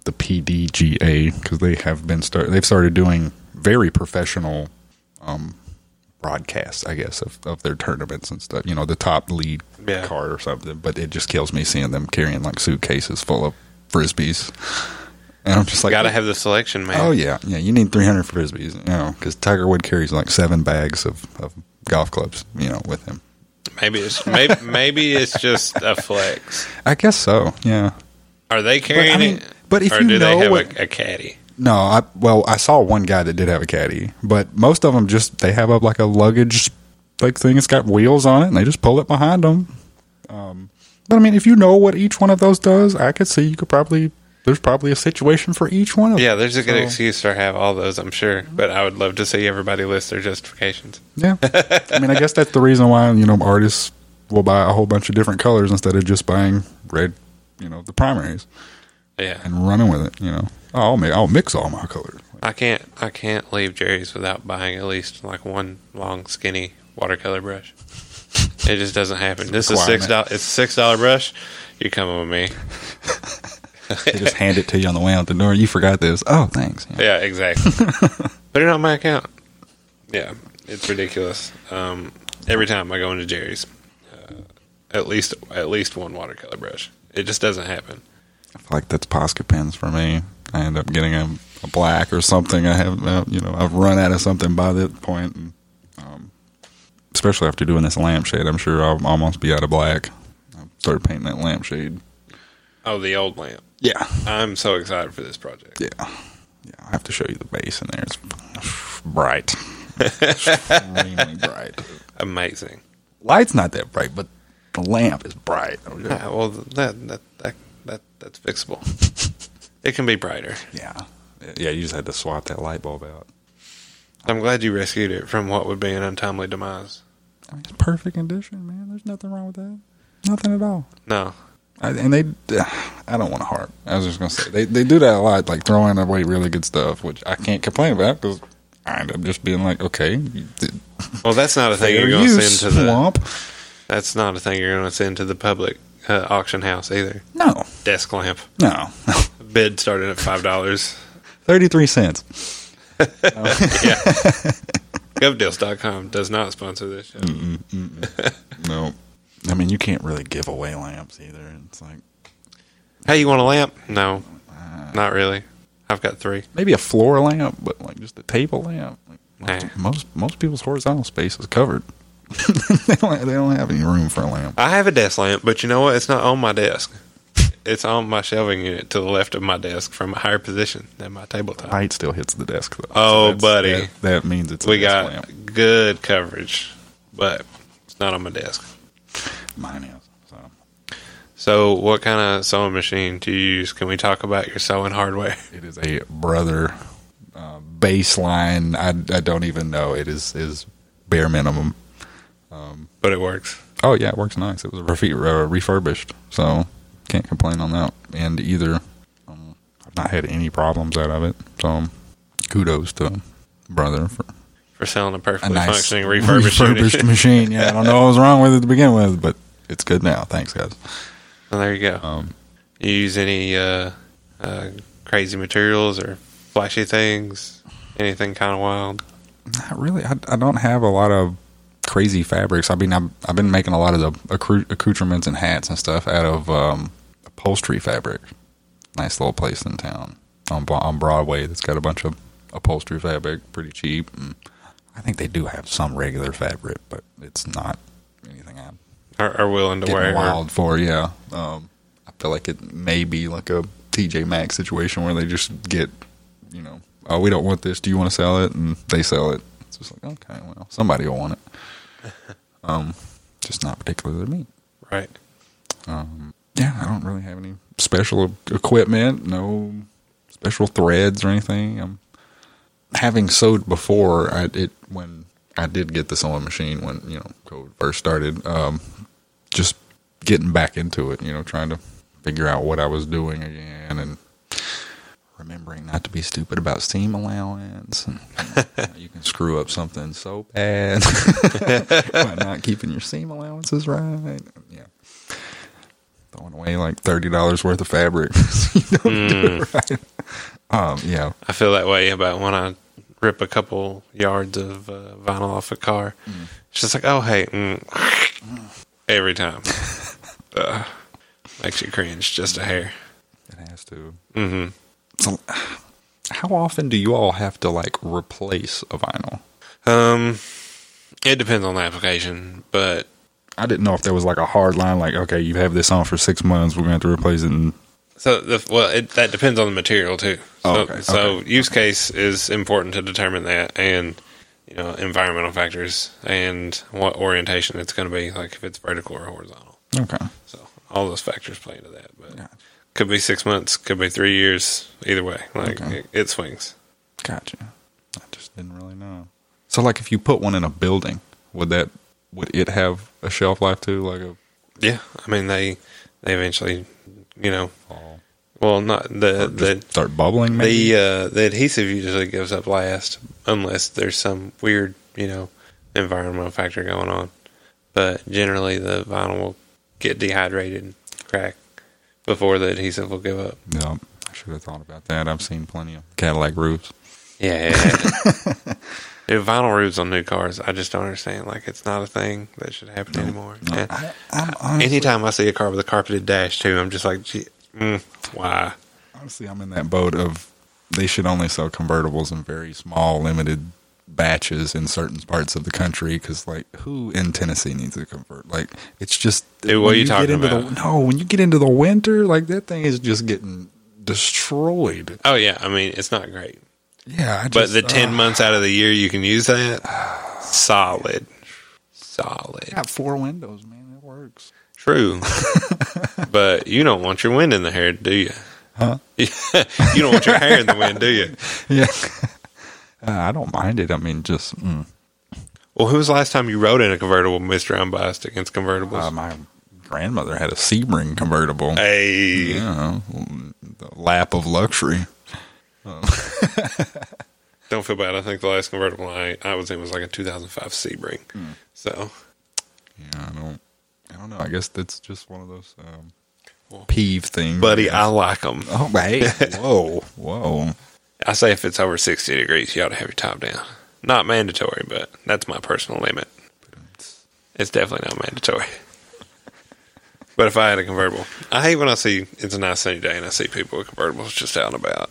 S2: the PDGA because they have been start. They've started doing very professional um, broadcasts, I guess, of, of their tournaments and stuff. You know, the top lead
S1: Yeah.
S2: card or something. But it just kills me seeing them carrying like suitcases full of frisbees, and I'm just like,
S1: Got to have the selection, man.
S2: oh yeah, yeah. You need 300 frisbees, you know, because Tiger Wood carries like seven bags of, of golf clubs, you know, with him.
S1: Maybe it's maybe, maybe it's just a flex.
S2: I guess so. Yeah.
S1: Are they carrying
S2: mean,
S1: it?
S2: but if
S1: or
S2: you
S1: do
S2: know
S1: they have
S2: what-
S1: a, a caddy?
S2: No, I well, I saw one guy that did have a caddy, but most of them just they have a like a luggage like thing. It's got wheels on it, and they just pull it behind them. Um, but I mean, if you know what each one of those does, I could see you could probably there's probably a situation for each one of them.
S1: Yeah, there's a good
S2: So-
S1: excuse to have all those, I'm sure. But I would love to see everybody list their justifications.
S2: Yeah, I mean, I guess that's the reason why you know artists will buy a whole bunch of different colors instead of just buying red, you know, the primaries
S1: Yeah,
S2: and running with it. You know, I'll make I'll mix all my colors.
S1: I can't I can't leave Jerry's without buying at least like one long skinny watercolor brush. It just doesn't happen. This is six dollars. It's a six dollar brush. You coming with me?
S2: They just hand it to you on the way out the door. You forgot this. Oh, thanks. Yeah.
S1: Yeah, exactly. Put it on my account. Yeah, it's ridiculous. Um, every time I go into Jerry's, uh, at least at least one watercolor brush. It just doesn't happen.
S2: I feel like that's Posca pens for me. I end up getting a, a black or something. I have, uh, you know, I've run out of something by that point. And, um, especially after doing this lampshade, I'm sure I'll almost be out of black. I started painting that lampshade.
S1: Oh, the old lamp.
S2: Yeah,
S1: I'm so excited for this project.
S2: yeah, yeah. I have to show you the base in there. It's bright, extremely bright.
S1: Amazing.
S2: Light's not that bright, but the lamp is bright.
S1: Ah, well, that that that, that that's fixable. it can be brighter.
S2: Yeah, yeah. You just had to swap that light bulb out.
S1: I'm glad you rescued it from what would be an untimely demise.
S2: I mean, it's perfect condition, man. There's nothing wrong with that. Nothing at all.
S1: No,
S2: I, and they, I don't want to harp. I was just gonna say they they do that a lot, like throwing away really good stuff, which I can't complain about because I end up just being like, okay,
S1: well, that's not a thing you're going to send to the.
S2: swamp.
S1: That's not a thing you're going to send to the public uh, auction house either.
S2: No,
S1: Desk lamp
S2: no,
S1: bid started at five dollars.
S2: thirty three cents.
S1: GovDeals.com does not sponsor this show.
S2: No, I mean you can't really give away lamps either. It's like
S1: Hey, you want a lamp? No, not really. I've got three.
S2: maybe a floor lamp, but like just a table lamp. Like,
S1: Nah.
S2: most most people's horizontal space is covered. they don't they don't have any room for a lamp.
S1: I have a desk lamp, but you know what? It's not on my desk. It's on my shelving unit to the left of my desk from a higher position than my tabletop.
S2: Light still hits the desk though.
S1: Oh,
S2: that's-
S1: buddy.
S2: that, that means it's a
S1: we got
S2: lamp.
S1: good coverage, but it's not on my desk.
S2: Mine is. So
S1: So, what kind of sewing machine do you use? Can we talk about your sewing hardware?
S2: It is a brother uh, baseline. I, I don't even know. It is is bare minimum.
S1: But it works.
S2: Oh yeah, it works nice. It was refi- uh, refurbished, so can't complain on that. And either um, I've not had any problems out of it. So kudos to brother for
S1: For selling a
S2: a
S1: perfectly
S2: nice
S1: functioning refurbished,
S2: refurbished machine. Yeah, I don't know what was wrong with it to begin with, but it's good now. Thanks, guys.
S1: Well, there you go.
S2: Um,
S1: You use any uh, uh, crazy materials or flashy things? Anything kind of wild?
S2: Not really. I, I don't have a lot of crazy fabrics. I mean, I've, I've been making a lot of the accru- accoutrements and hats and stuff out of um, upholstery fabric. Nice little place in town on on Broadway that's got a bunch of upholstery fabric, pretty cheap. And I think they do have some regular fabric, but it's not anything I'm
S1: Are, are willing to wear?
S2: wild for. Yeah, um, I feel like it may be like a TJ Maxx situation where they just get, you know, oh, we don't want this. Do you want to sell it? And they sell it. It's just like okay, well, somebody will want it. Um, just not particularly me.
S1: Right.
S2: Um, yeah, I don't really have any special equipment, no special threads or anything. I'm having sewed before. I it when I did get the sewing machine when you know COVID first started. Um, just getting back into it, you know, trying to figure out what I was doing again and remembering not to be stupid about seam allowance. And, you, know, you can screw up something so bad by not keeping your seam allowances right. Yeah. Throwing away like thirty dollars worth of fabric. you don't do it right. Um, yeah.
S1: I feel that way about when I rip a couple yards of uh, vinyl off a car. It's just like, oh, hey, mm. every time. Ugh. makes you cringe just a hair.
S2: It has to.
S1: hmm
S2: How often do you all have to like replace a vinyl?
S1: Um, it depends on the application, but
S2: I didn't know if there was like a hard line, like okay, you have this on for six months, we're going to have to replace it. And
S1: So the well, it, that depends on the material too. So,
S2: Oh, okay,
S1: so
S2: okay,
S1: use case is important to determine that, and you know environmental factors and what orientation it's going to be, like if it's vertical or horizontal.
S2: okay,
S1: So all those factors play into that. But
S2: Gotcha.
S1: Could be six months, could be three years. Either way, like
S2: Okay.
S1: it, it swings.
S2: gotcha. I just didn't really know. So, like, if you put one in a building, would that would it have a shelf life too? Like a
S1: Yeah, I mean they they eventually, you know,
S2: fall,
S1: well not the the
S2: start bubbling? Maybe.
S1: The uh, the adhesive usually gives up last, unless there's some weird, you know, environmental factor going on. But generally, the vinyl will get dehydrated and crack before the adhesive will give up.
S2: no, I should have thought about that. I've seen plenty of Cadillac roofs.
S1: Yeah, Dude, vinyl roofs on new cars, I just don't understand. Like, it's not a thing that should happen anymore.
S2: No, I, I'm honestly,
S1: anytime I see a car with a carpeted dash, too, I'm just like, mm, why?
S2: honestly, I'm in that boat of they should only sell convertibles in very small, limited batches in certain parts of the country. Because, like, who in Tennessee needs to convert? Like, it's just
S1: Dude, what are you
S2: get
S1: talking about?
S2: The, no, when you get into the winter, like that thing is just getting destroyed.
S1: Oh, yeah, I mean, it's not great.
S2: Yeah, I
S1: But
S2: just,
S1: the 10
S2: uh,
S1: months out of the year you can use that, solid. Solid.
S2: got four windows, man. It works.
S1: True. but you don't want your wind in the hair, do you?
S2: Huh?
S1: you don't want your hair in the wind, do you?
S2: Yeah. Uh, I don't mind it. I mean, just mm.
S1: Well, who was the last time you rode in a convertible, Mr. Unbiased against convertibles?
S2: uh, my grandmother had a Sebring convertible.
S1: hey.
S2: Yeah, the lap of luxury.
S1: Don't feel bad. I think the last convertible I, I was in was like a 2005 Sebring.
S2: Hmm.
S1: So,
S2: Yeah, I don't. I don't know. I guess that's just one of those um,
S1: Well,
S2: peeve things.
S1: buddy, I like them.
S2: Oh, hey, whoa, whoa.
S1: I say if it's over 60 degrees, you ought to have your top down. Not mandatory, but that's my personal limit. It's definitely not mandatory. But if I had a convertible, I hate when I see it's a nice sunny day and I see people with convertibles just out and about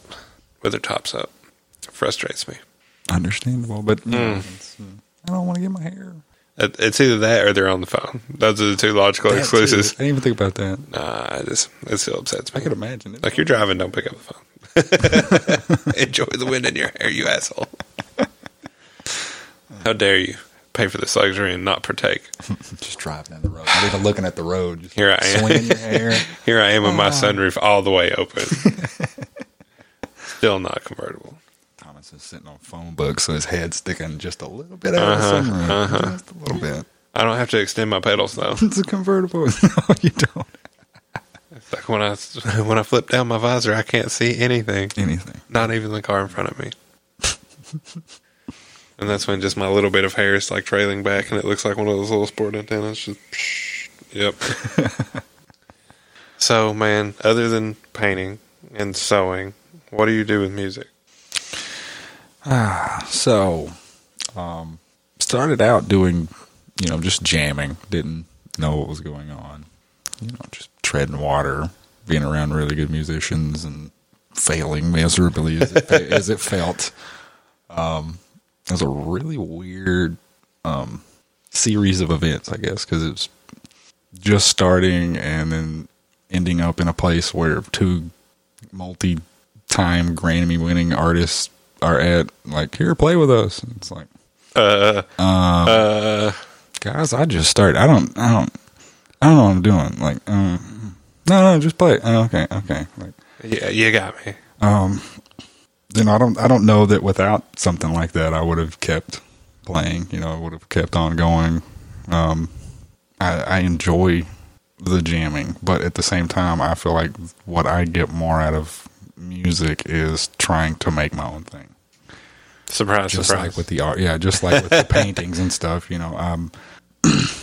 S1: with their tops up. It frustrates me.
S2: Understandable, but you know,
S1: Mm.
S2: uh, I don't want to get my hair.
S1: It- It's either that or they're on the phone. Those are the two logical
S2: That, too.
S1: exclusives.
S2: I didn't even think about that.
S1: Nah, it just it still upsets me.
S2: I could imagine it.
S1: Like you're driving, don't pick up the phone. Enjoy the wind in your hair, you asshole. How dare you? pay for this luxury and not partake.
S2: just driving down the road, not even looking at the road. Just
S1: Here I am.
S2: swinging your hair.
S1: Here I am with my ah. sunroof all the way open. Still not convertible.
S2: Thomas is sitting on phone book, so his head's sticking just a little bit out of the uh-huh, sunroof, uh-huh. just a little bit.
S1: I don't have to extend my pedals though.
S2: It's a convertible. no, you don't.
S1: Like when I when I flip down my visor, I can't see anything,
S2: Anything.
S1: not even the car in front of me. and that's when just my little bit of hair is like trailing back, and it looks like one of those little sport antennas. Just psh, yep. so, man, other than painting and sewing, what do you do with music?
S2: Ah, So, um, started out doing, you know, just jamming. Didn't know what was going on. You know, just treading water, being around really good musicians, and failing miserably as it, as it felt. Um, it was a really weird um, series of events, I guess, because it's just starting and then ending up in a place where two multi-time Grammy-winning artists are at like here play with us it's like
S1: Uh, uh,
S2: guys i just started i don't i don't i don't know what i'm doing. Like um, no no just play. Oh, okay okay like
S1: yeah, you got me.
S2: um then i don't i don't know that without something like that i would have kept playing you know i would have kept on going. Um i i enjoy the jamming but at the same time i feel like what i get more out of music is trying to make my own thing.
S1: Surprise,
S2: just
S1: surprise.
S2: like with the art yeah just like with the paintings and stuff you know um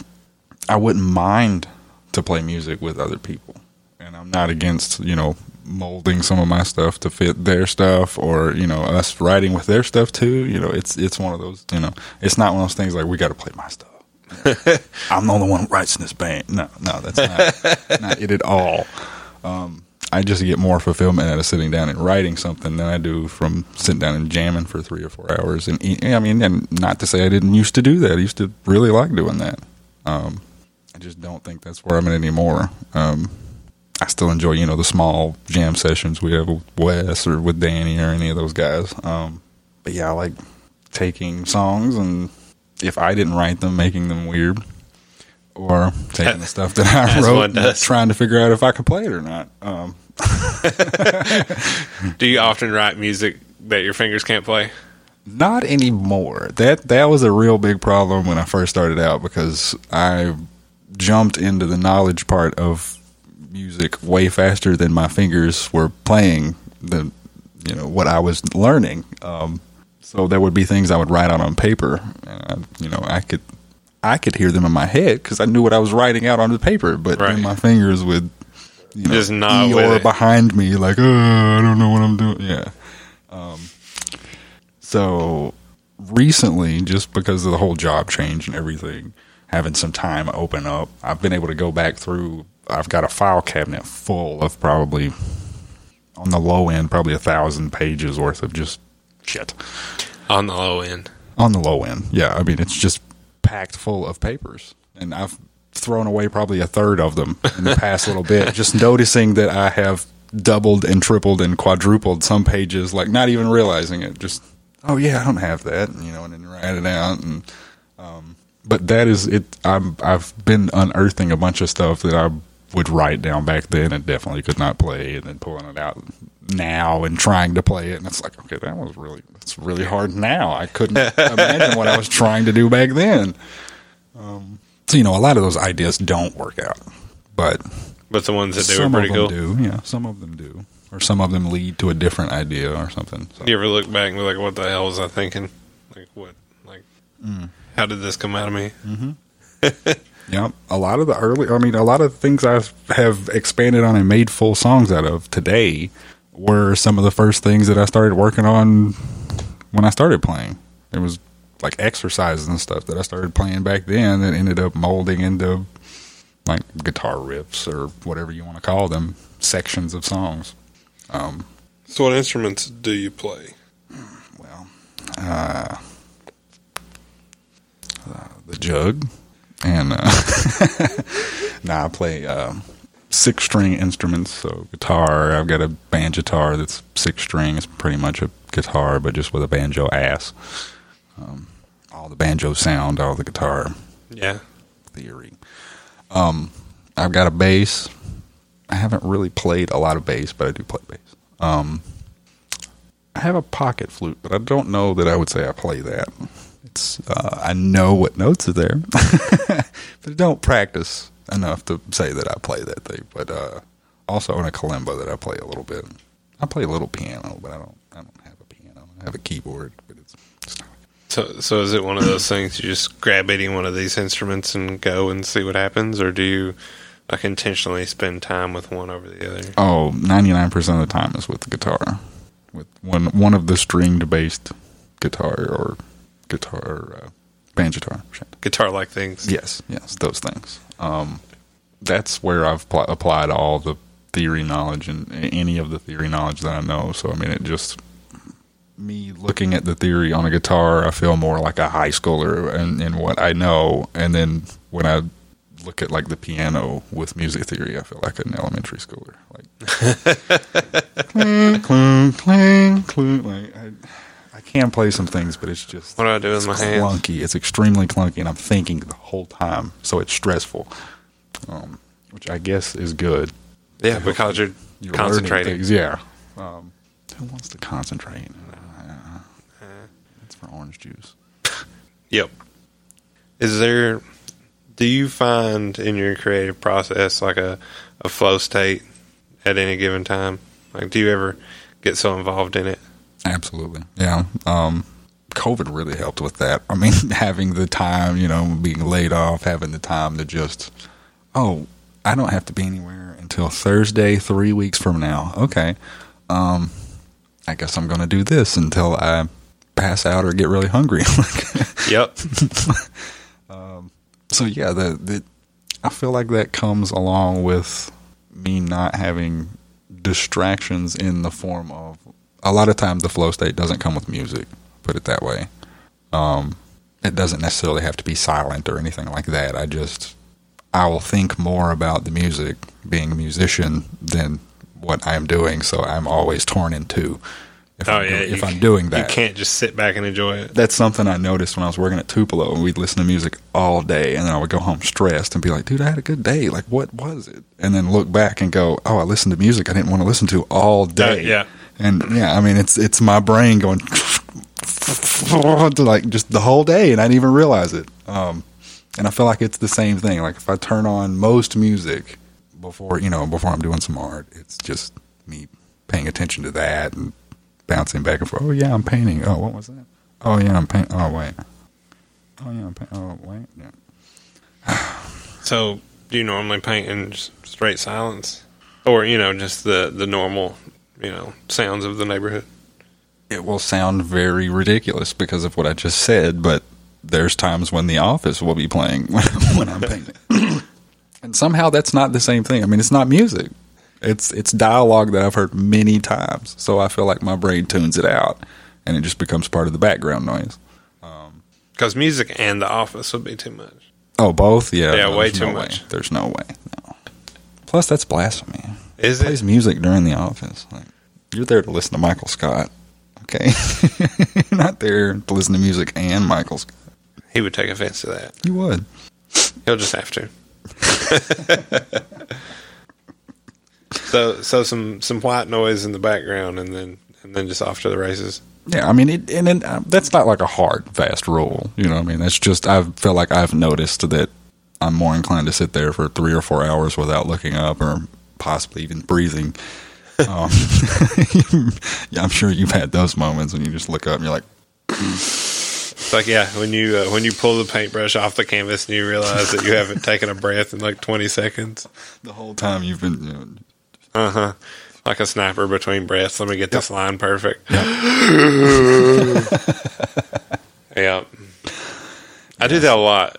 S2: i wouldn't mind to play music with other people and i'm not against you know molding some of my stuff to fit their stuff or you know us writing with their stuff too you know it's it's one of those you know it's not one of those things like we got to play my stuff i'm the only one who writes in this band no no that's not not it at all um I just get more fulfillment out of sitting down and writing something than I do from sitting down and jamming for three or four hours. And eat, I mean, and not to say I didn't used to do that. I used to really like doing that. Um, I just don't think that's where I'm at anymore. Um, I still enjoy, you know, the small jam sessions we have with Wes or with Danny or any of those guys. Um, but yeah, I like taking songs and if I didn't write them, making them weird. Or taking the stuff that I wrote, and trying to figure out if I could play it or not. Um,
S1: Do you often write music that your fingers can't play?
S2: Not anymore. That that was a real big problem when I first started out because I jumped into the knowledge part of music way faster than my fingers were playing the you know what I was learning. Um, so there would be things I would write out on paper, and I, you know I could I could hear them in my head because I knew what I was writing out on the paper, but
S1: Right.
S2: my fingers would you know,
S1: Just with it.
S2: behind me, like, oh, I don't know what I'm doing. Yeah. Um, so recently, just because of the whole job change and everything, having some time open up, I've been able to go back through. I've got a file cabinet full of probably, on the low end, probably a thousand pages worth of just shit.
S1: On the low end.
S2: On the low end, yeah. I mean, it's just packed full of papers, and I've thrown away probably a third of them in the past little bit. Just noticing that I have doubled and tripled and quadrupled some pages, like not even realizing it. Just oh yeah, I don't have that, you know, and then write it out. And um, but that is it. I'm I've been unearthing a bunch of stuff that I would write down back then and definitely could not play, and then pulling it out now and trying to play it, and it's like okay, that was really it's really hard now. I couldn't imagine what I was trying to do back then. Um, so you know, a lot of those ideas don't work out, but
S1: But the ones that do are
S2: some
S1: pretty
S2: of
S1: cool.
S2: them do. Yeah, some of them do, or some of them lead to a different idea or something. So.
S1: You ever look back and be like, what the hell was I thinking? Like, what? Like,
S2: Mm.
S1: How did this come out of me?
S2: Yeah, a lot of the early, I mean, a lot of the things I have expanded on and made full songs out of today were some of the first things that I started working on when I started playing. It was like exercises and stuff that I started playing back then that ended up molding into like guitar riffs or whatever you want to call them, sections of songs. Um,
S1: So, what instruments do you play?
S2: well, uh, the jug, and uh, now I play um, six string instruments. So guitar, I've got a banjo guitar that's six string. It's pretty much a guitar, but just with a banjo ass. Um, all the banjo sound, all the guitar
S1: Yeah.
S2: theory. Um, I've got a bass. I haven't really played a lot of bass, but I do play bass. Um, I have a pocket flute, but I don't know that I would say I play that. It's uh, I know what notes are there, but I don't practice enough to say that I play that thing. But uh, also on a kalimba that I play a little bit. I play a little piano, but I don't. I don't have a piano. I have a keyboard, but it's, it's not.
S1: So, so is it one of those things you just grab any one of these instruments and go and see what happens, or do you like intentionally spend time with one over the other?
S2: Oh, 99% of the time is with the guitar. With one one of the stringed based guitar or guitar or uh, banjo guitar.
S1: Guitar-like things.
S2: Yes, yes, those things. Um, that's where I've pl- applied all the theory knowledge and any of the theory knowledge that I know. So I mean, it just me looking at the theory on a guitar, I feel more like a high schooler in, in what I know, and then when I look at like the piano with music theory, I feel like an elementary schooler. Like cling, cling, cling, cling. Like I can play some things, but it's just
S1: What do I do with my hands?
S2: clunky. It's extremely clunky, and I'm thinking the whole time, so it's stressful. Um, which I guess is good.
S1: Yeah, because you're,
S2: You're
S1: concentrating.
S2: things, yeah. Um, who wants to concentrate? Uh, it's for orange juice.
S1: Yep. Is there? Do you find in your creative process like a a flow state at any given time? Like, do you ever get so involved in it?
S2: Absolutely. Yeah. Um, COVID really helped with that. I mean, having the time, you know, being laid off, having the time to just, oh, I don't have to be anywhere until Thursday, three weeks from now. Okay. Um, I guess I'm going to do this until I pass out or get really hungry.
S1: Yep.
S2: so yeah, the, the I feel like that comes along with me not having distractions in the form of a lot of times the flow state doesn't come with music. Put it that way. Um, it doesn't necessarily have to be silent or anything like that. I just I will think more about the music, being a musician, than what I'm doing. So I'm always torn in two. If,
S1: Oh
S2: I'm,
S1: yeah.
S2: if I'm doing that,
S1: you can't just sit back and enjoy it.
S2: that's something I noticed when I was working at Tupelo and we'd listen to music all day and then I would go home stressed and be like, dude, I had a good day. Like, what was it? And then look back and go, oh, I listened to music I didn't want to listen to all day.
S1: yeah.
S2: And yeah, I mean, it's, it's my brain going like just the whole day and I didn't even realize it. Um, and I feel like it's the same thing. Like if I turn on most music before, you know, before I'm doing some art, it's just me paying attention to that and bouncing back and forth. Oh yeah, I'm painting. Oh, what was that? Oh yeah, I'm painting. Oh wait. Oh yeah, I'm painting. Oh wait. Yeah.
S1: So, do you normally paint in straight silence, or you know, just the the normal, you know, sounds of the neighborhood?
S2: It will sound very ridiculous because of what I just said, but there's times when The Office will be playing when, when I'm painting, and somehow that's not the same thing. I mean, it's not music. It's it's dialogue that I've heard many times, so I feel like my brain tunes it out, and it just becomes part of the background noise.
S1: Um, because music and The Office would be too much.
S2: Oh, both? Yeah.
S1: Yeah,
S2: no,
S1: way
S2: there's
S1: too
S2: no
S1: much.
S2: Way. There's no way. No. Plus, that's blasphemy.
S1: Is
S2: plays music during the office. Like, you're there to listen to Michael Scott. Okay, you're not there to listen to music and Michael Scott.
S1: He would take offense to that.
S2: You would.
S1: He'll just have to. so, so some some white noise in the background, and then and then just off to the races.
S2: Yeah, I mean, it, and it, um, that's not like a hard, fast rule. You know, what I mean, that's just I feel like I've noticed that I'm more inclined to sit there for three or four hours without looking up or possibly even breathing. Um, yeah, I'm sure you've had those moments when you just look up and you're like,
S1: It's like yeah, when you uh, when you pull the paintbrush off the canvas and you realize that you haven't taken a breath in like twenty seconds.
S2: the whole time you've been. You know,
S1: Uh huh. Like a sniper between breaths. Let me get this line perfect. yeah. I do that a lot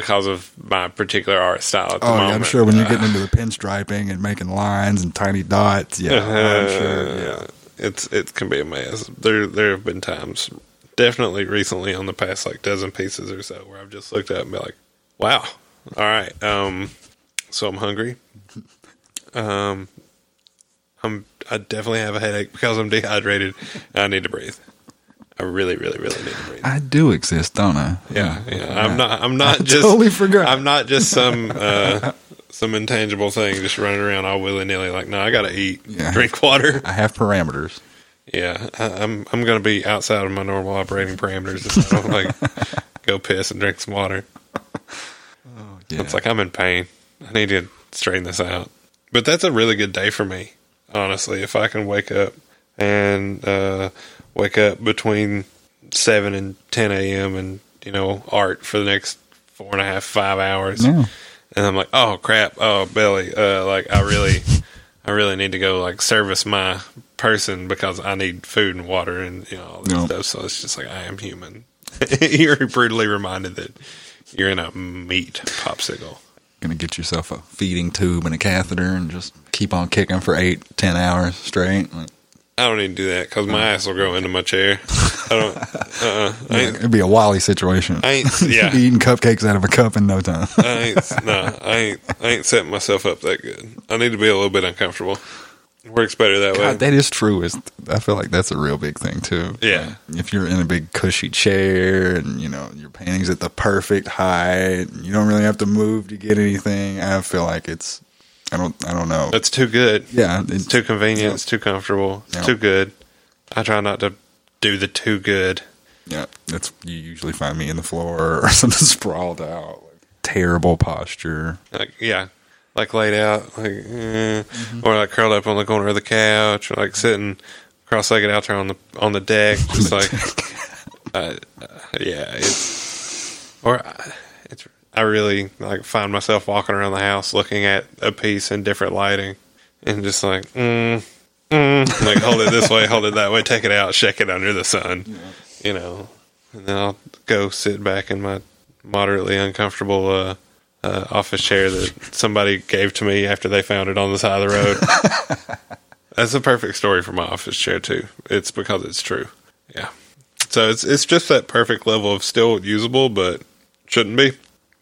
S1: because of my particular art style at the
S2: Oh, yeah,
S1: moment.
S2: I'm sure when you're getting into the pinstriping and making lines and tiny dots, yeah, I'm sure. Yeah.
S1: Uh, it's it can be a mess. There there have been times, definitely recently on the past like dozen pieces or so, where I've just looked up and be like, "Wow, all right." Um, so I'm hungry. Um, I'm I definitely have a headache because I'm dehydrated. I need to breathe. I really, really, really need to breathe.
S2: I do exist, don't I?
S1: Yeah, yeah. I'm not. I'm not
S2: I
S1: just.
S2: totally forgot.
S1: I'm not just some uh, some intangible thing just running around all willy nilly. Like, no, I got to eat,
S2: Yeah.
S1: drink water.
S2: I have parameters.
S1: Yeah, I, I'm. I'm going to be outside of my normal operating parameters if I don't like go piss and drink some water.
S2: Yeah.
S1: It's like I'm in pain. I need to straighten this out. But that's a really good day for me, honestly. If I can wake up and uh, wake up between seven and ten a.m. and you know art for the next four and a half five hours,
S2: Yeah.
S1: and I'm like, oh crap, oh belly, uh, like I really, I really need to go like service my person because I need food and water and you know all this stuff. So it's just like I am human. You're brutally reminded that you're in a meat popsicle.
S2: Gonna get yourself a feeding tube and a catheter and just keep on kicking for eight, ten hours straight. Like,
S1: I don't need to do that because my ass will go into my chair. I don't. Uh, I ain't.
S2: it'd be a WALL-E situation.
S1: I ain't. Yeah.
S2: Be eating cupcakes out of a cup in no time.
S1: I ain't. No. I ain't. I ain't setting myself up that good. I need to be a little bit uncomfortable. Works better that way.
S2: God, that is true. Is I feel like that's a real big thing too.
S1: Yeah.
S2: If you're in a big cushy chair and you know your painting's at the perfect height, and you don't really have to move to get anything. I feel like it's. I don't. I don't know.
S1: That's too good.
S2: yeah.
S1: It's
S2: It's
S1: too convenient. It's too comfortable. It's
S2: Yeah.
S1: too good. I try not to do the too good.
S2: Yeah, that's you usually find me in the floor or something sprawled out, like, terrible posture.
S1: Like yeah, like laid out, like eh, or like curled up on the corner of the couch, or like sitting cross-legged out there on the on the deck, just like uh, uh, yeah, it's or it's. I really like find myself walking around the house looking at a piece in different lighting, and just like mm, mm, like hold it this way, hold it that way, take it out, shake it under the sun, you know, and then I'll go sit back in my moderately uncomfortable uh, uh, office chair that somebody gave to me after they found it on the side of the road. That's a perfect story for my office chair too. It's because it's true. Yeah. So it's it's just that perfect level of still usable, but shouldn't be.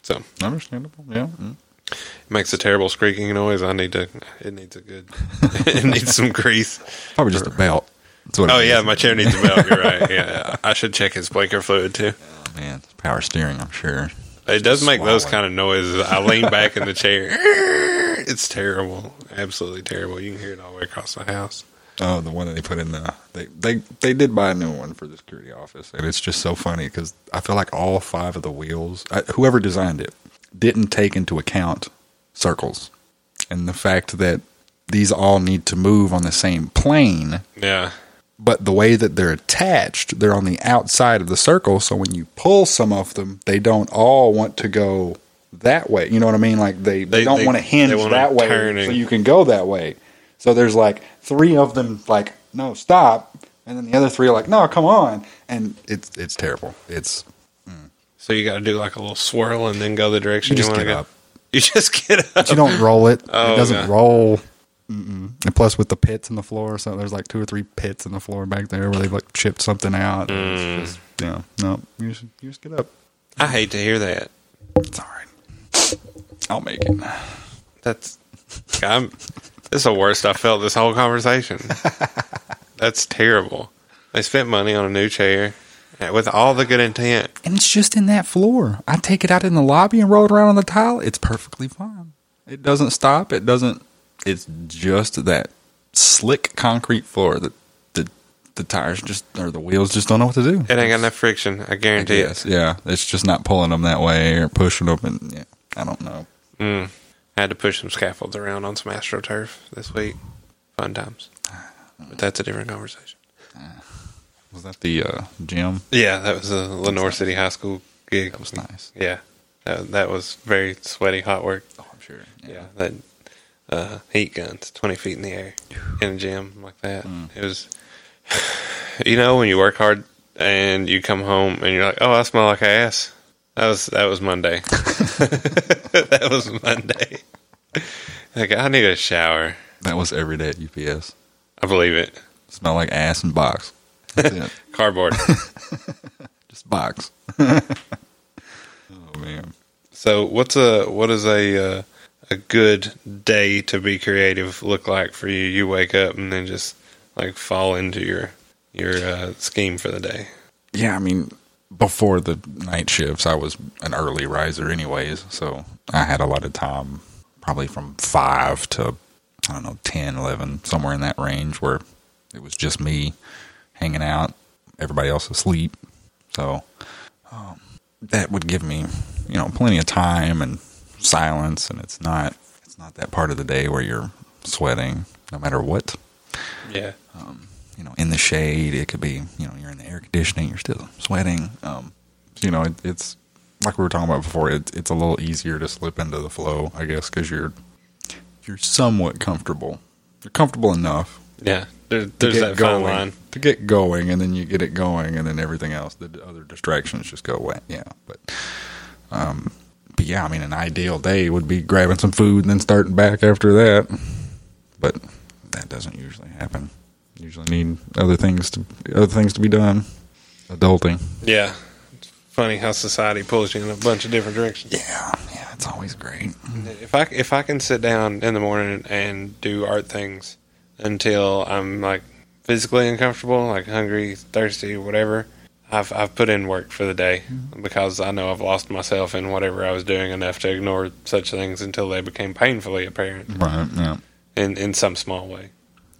S1: So
S2: Understandable. Yeah. Mm.
S1: it makes a terrible squeaking noise. I need to. It needs a good. it needs some grease.
S2: Probably just a belt. That's what
S1: Oh yeah, my chair needs a belt. You're right. Yeah, I should check its blinker fluid too.
S2: Oh, man, it's power steering. I'm sure.
S1: It does make those kind of noises. I lean back in the chair. It's terrible. Absolutely terrible. You can hear it all the way across the house.
S2: Oh, the one that they put in the they they they did buy a new one for the security office, and it's just so funny because I feel like all five of the wheels, I, whoever designed it, didn't take into account circles, and the fact that these all need to move on the same plane.
S1: Yeah.
S2: but the way that they're attached, they're on the outside of the circle. So when you pull some of them, they don't all want to go that way. You know what I mean? Like they, they,
S1: They-
S2: don't want to hinge that way, so you can go that way. So there's like three of them, like no, stop, and then the other three are like, no, come on, and it's it's terrible. It's
S1: So you got to do like a little swirl and then go the direction
S2: You
S1: you,
S2: just
S1: want to
S2: get
S1: go.
S2: up.
S1: You just get up.
S2: but you don't roll it.
S1: Oh,
S2: it doesn't roll. Mm-mm. And plus, with the pits in the floor, so there's like two or three pits in the floor back there where they've like chipped something out.
S1: Mm.
S2: It's just, yeah, no, you just, you just get up.
S1: I hate to hear that.
S2: It's all right. I'll make it.
S1: That's. I'm. This is the worst I felt this whole conversation. That's terrible. They spent money on a new chair uh, with all the good intent.
S2: And it's just in that floor. I take it out in the lobby and roll it around on the tile. It's perfectly fine. It doesn't stop. It doesn't. It's just that slick concrete floor that the the tires just or the wheels just don't know what to do.
S1: It ain't got enough friction. I guarantee it.
S2: Yeah. It's just not pulling them that way or pushing them. And yeah, I don't know.
S1: Mm. I had to push some scaffolds around on some AstroTurf this week. Fun times. But that's a different conversation.
S2: Was that the uh, gym?
S1: Yeah, that was a Lenoir City High School gig.
S2: That was nice.
S1: Yeah, that, that was very sweaty, hot work.
S2: Oh, I'm sure.
S1: Yeah, that uh, heat guns, twenty feet in the air in a gym like that.
S2: Mm.
S1: It was, you know, when you work hard and you come home and you're like, "Oh, I smell like ass." That was that was Monday. that was Monday. Like I need a shower.
S2: That was every day at UPS.
S1: I believe it.
S2: Smell like ass and box.
S1: Cardboard.
S2: Just box. oh man.
S1: So what's a what is a uh, a good day to be creative look like for you? You wake up and then just like fall into your your uh, scheme for the day.
S2: yeah, I mean, before the night shifts, I was an early riser, anyways. So I had a lot of time, probably from five to I don't know, 10, 11, somewhere in that range, where it was just me hanging out, everybody else asleep. So um, that would give me, you know, plenty of time and silence, and it's not it's not that part of the day where you're sweating no matter what.
S1: Yeah.
S2: You know, in the shade, it could be, you know, you're in the air conditioning, you're still sweating. Um, you know, it, it's like we were talking about before. It, it's a little easier to slip into the flow, I guess, because you're you're somewhat comfortable. You're comfortable enough
S1: Yeah. There, there's that fine
S2: going,
S1: line.
S2: to get going, and then you get it going, and then everything else, the other distractions just go away. Yeah, but um, but yeah, I mean, an ideal day would be grabbing some food and then starting back after that. But that doesn't usually happen. Usually need other things to other things to be done. Adulting.
S1: Yeah. It's funny how society pulls you in a bunch of different directions.
S2: Yeah, yeah, it's always great.
S1: If I if I can sit down in the morning and do art things until I'm like physically uncomfortable, like hungry, thirsty, whatever, I've I've put in work for the day mm-hmm. because I know I've lost myself in whatever I was doing enough to ignore such things until they became painfully apparent
S2: Right. Yeah.
S1: in in some small way.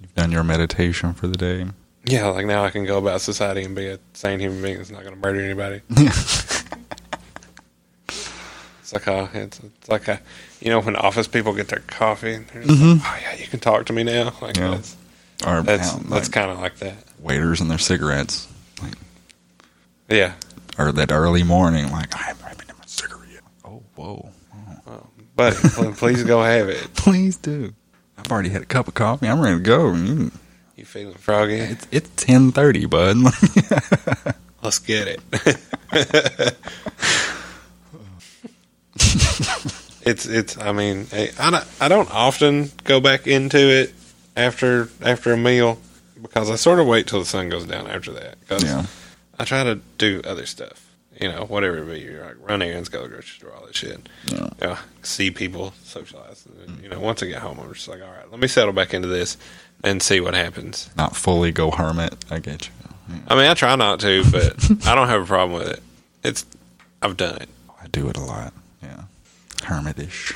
S2: You've done your meditation for the day.
S1: Yeah, like now I can go about society and be a sane human being that's not going to murder anybody. It's like a, it's, it's like a, you know, when office people get their coffee, they're just mm-hmm. like, oh yeah, you can talk to me now. Like
S2: Yeah.
S1: that's
S2: Or
S1: that's that's
S2: like,
S1: kind of like that.
S2: waiters and their cigarettes. Like
S1: Yeah,
S2: or that early morning, like I haven't had my cigarette. Oh, whoa. Oh.
S1: but pl- please go have it.
S2: Please do. I've already had a cup of coffee. I'm ready to go. You-
S1: You feeling froggy?
S2: It's it's ten thirty, bud.
S1: Let's get it. it's it's. I mean, I I don't, I don't often go back into it after after a meal because I sort of wait till the sun goes down after that. 'Cause
S2: yeah.
S1: I try to do other stuff. You know, whatever it be. You're like run errands, go to the grocery store, all that shit.
S2: Yeah.
S1: You know, see people, socialize. And, you know, once I get home, I'm just like, all right, let me settle back into this and see what happens.
S2: Not fully go hermit. I get you.
S1: I mean, I try not to, but I don't have a problem with it. It's I've done it.
S2: Oh, I do it a lot. Yeah. Hermitish.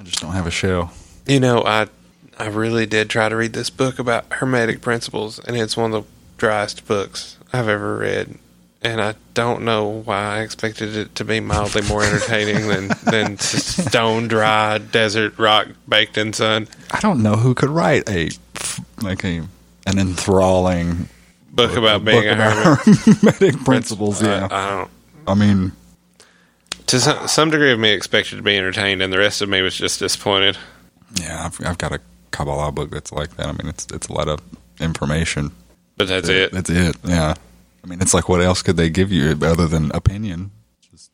S2: I just don't have a shell.
S1: You know, I I really did try to read this book about hermetic principles, and it's one of the driest books I've ever read. And I don't know why I expected it to be mildly more entertaining than than stone dry desert rock baked in sun
S2: I don't know who could write a like a an enthralling
S1: book about being
S2: book
S1: a
S2: about hermetic principles. Yeah.
S1: I don't.
S2: I mean,
S1: To some, some degree of me expected to be entertained, and the rest of me was just disappointed.
S2: yeah, I've, I've got a Kabbalah book that's like that. I mean, it's it's a lot of information.
S1: But that's it.
S2: That's it. Yeah. I mean, it's like what else could they give you other than opinion? Just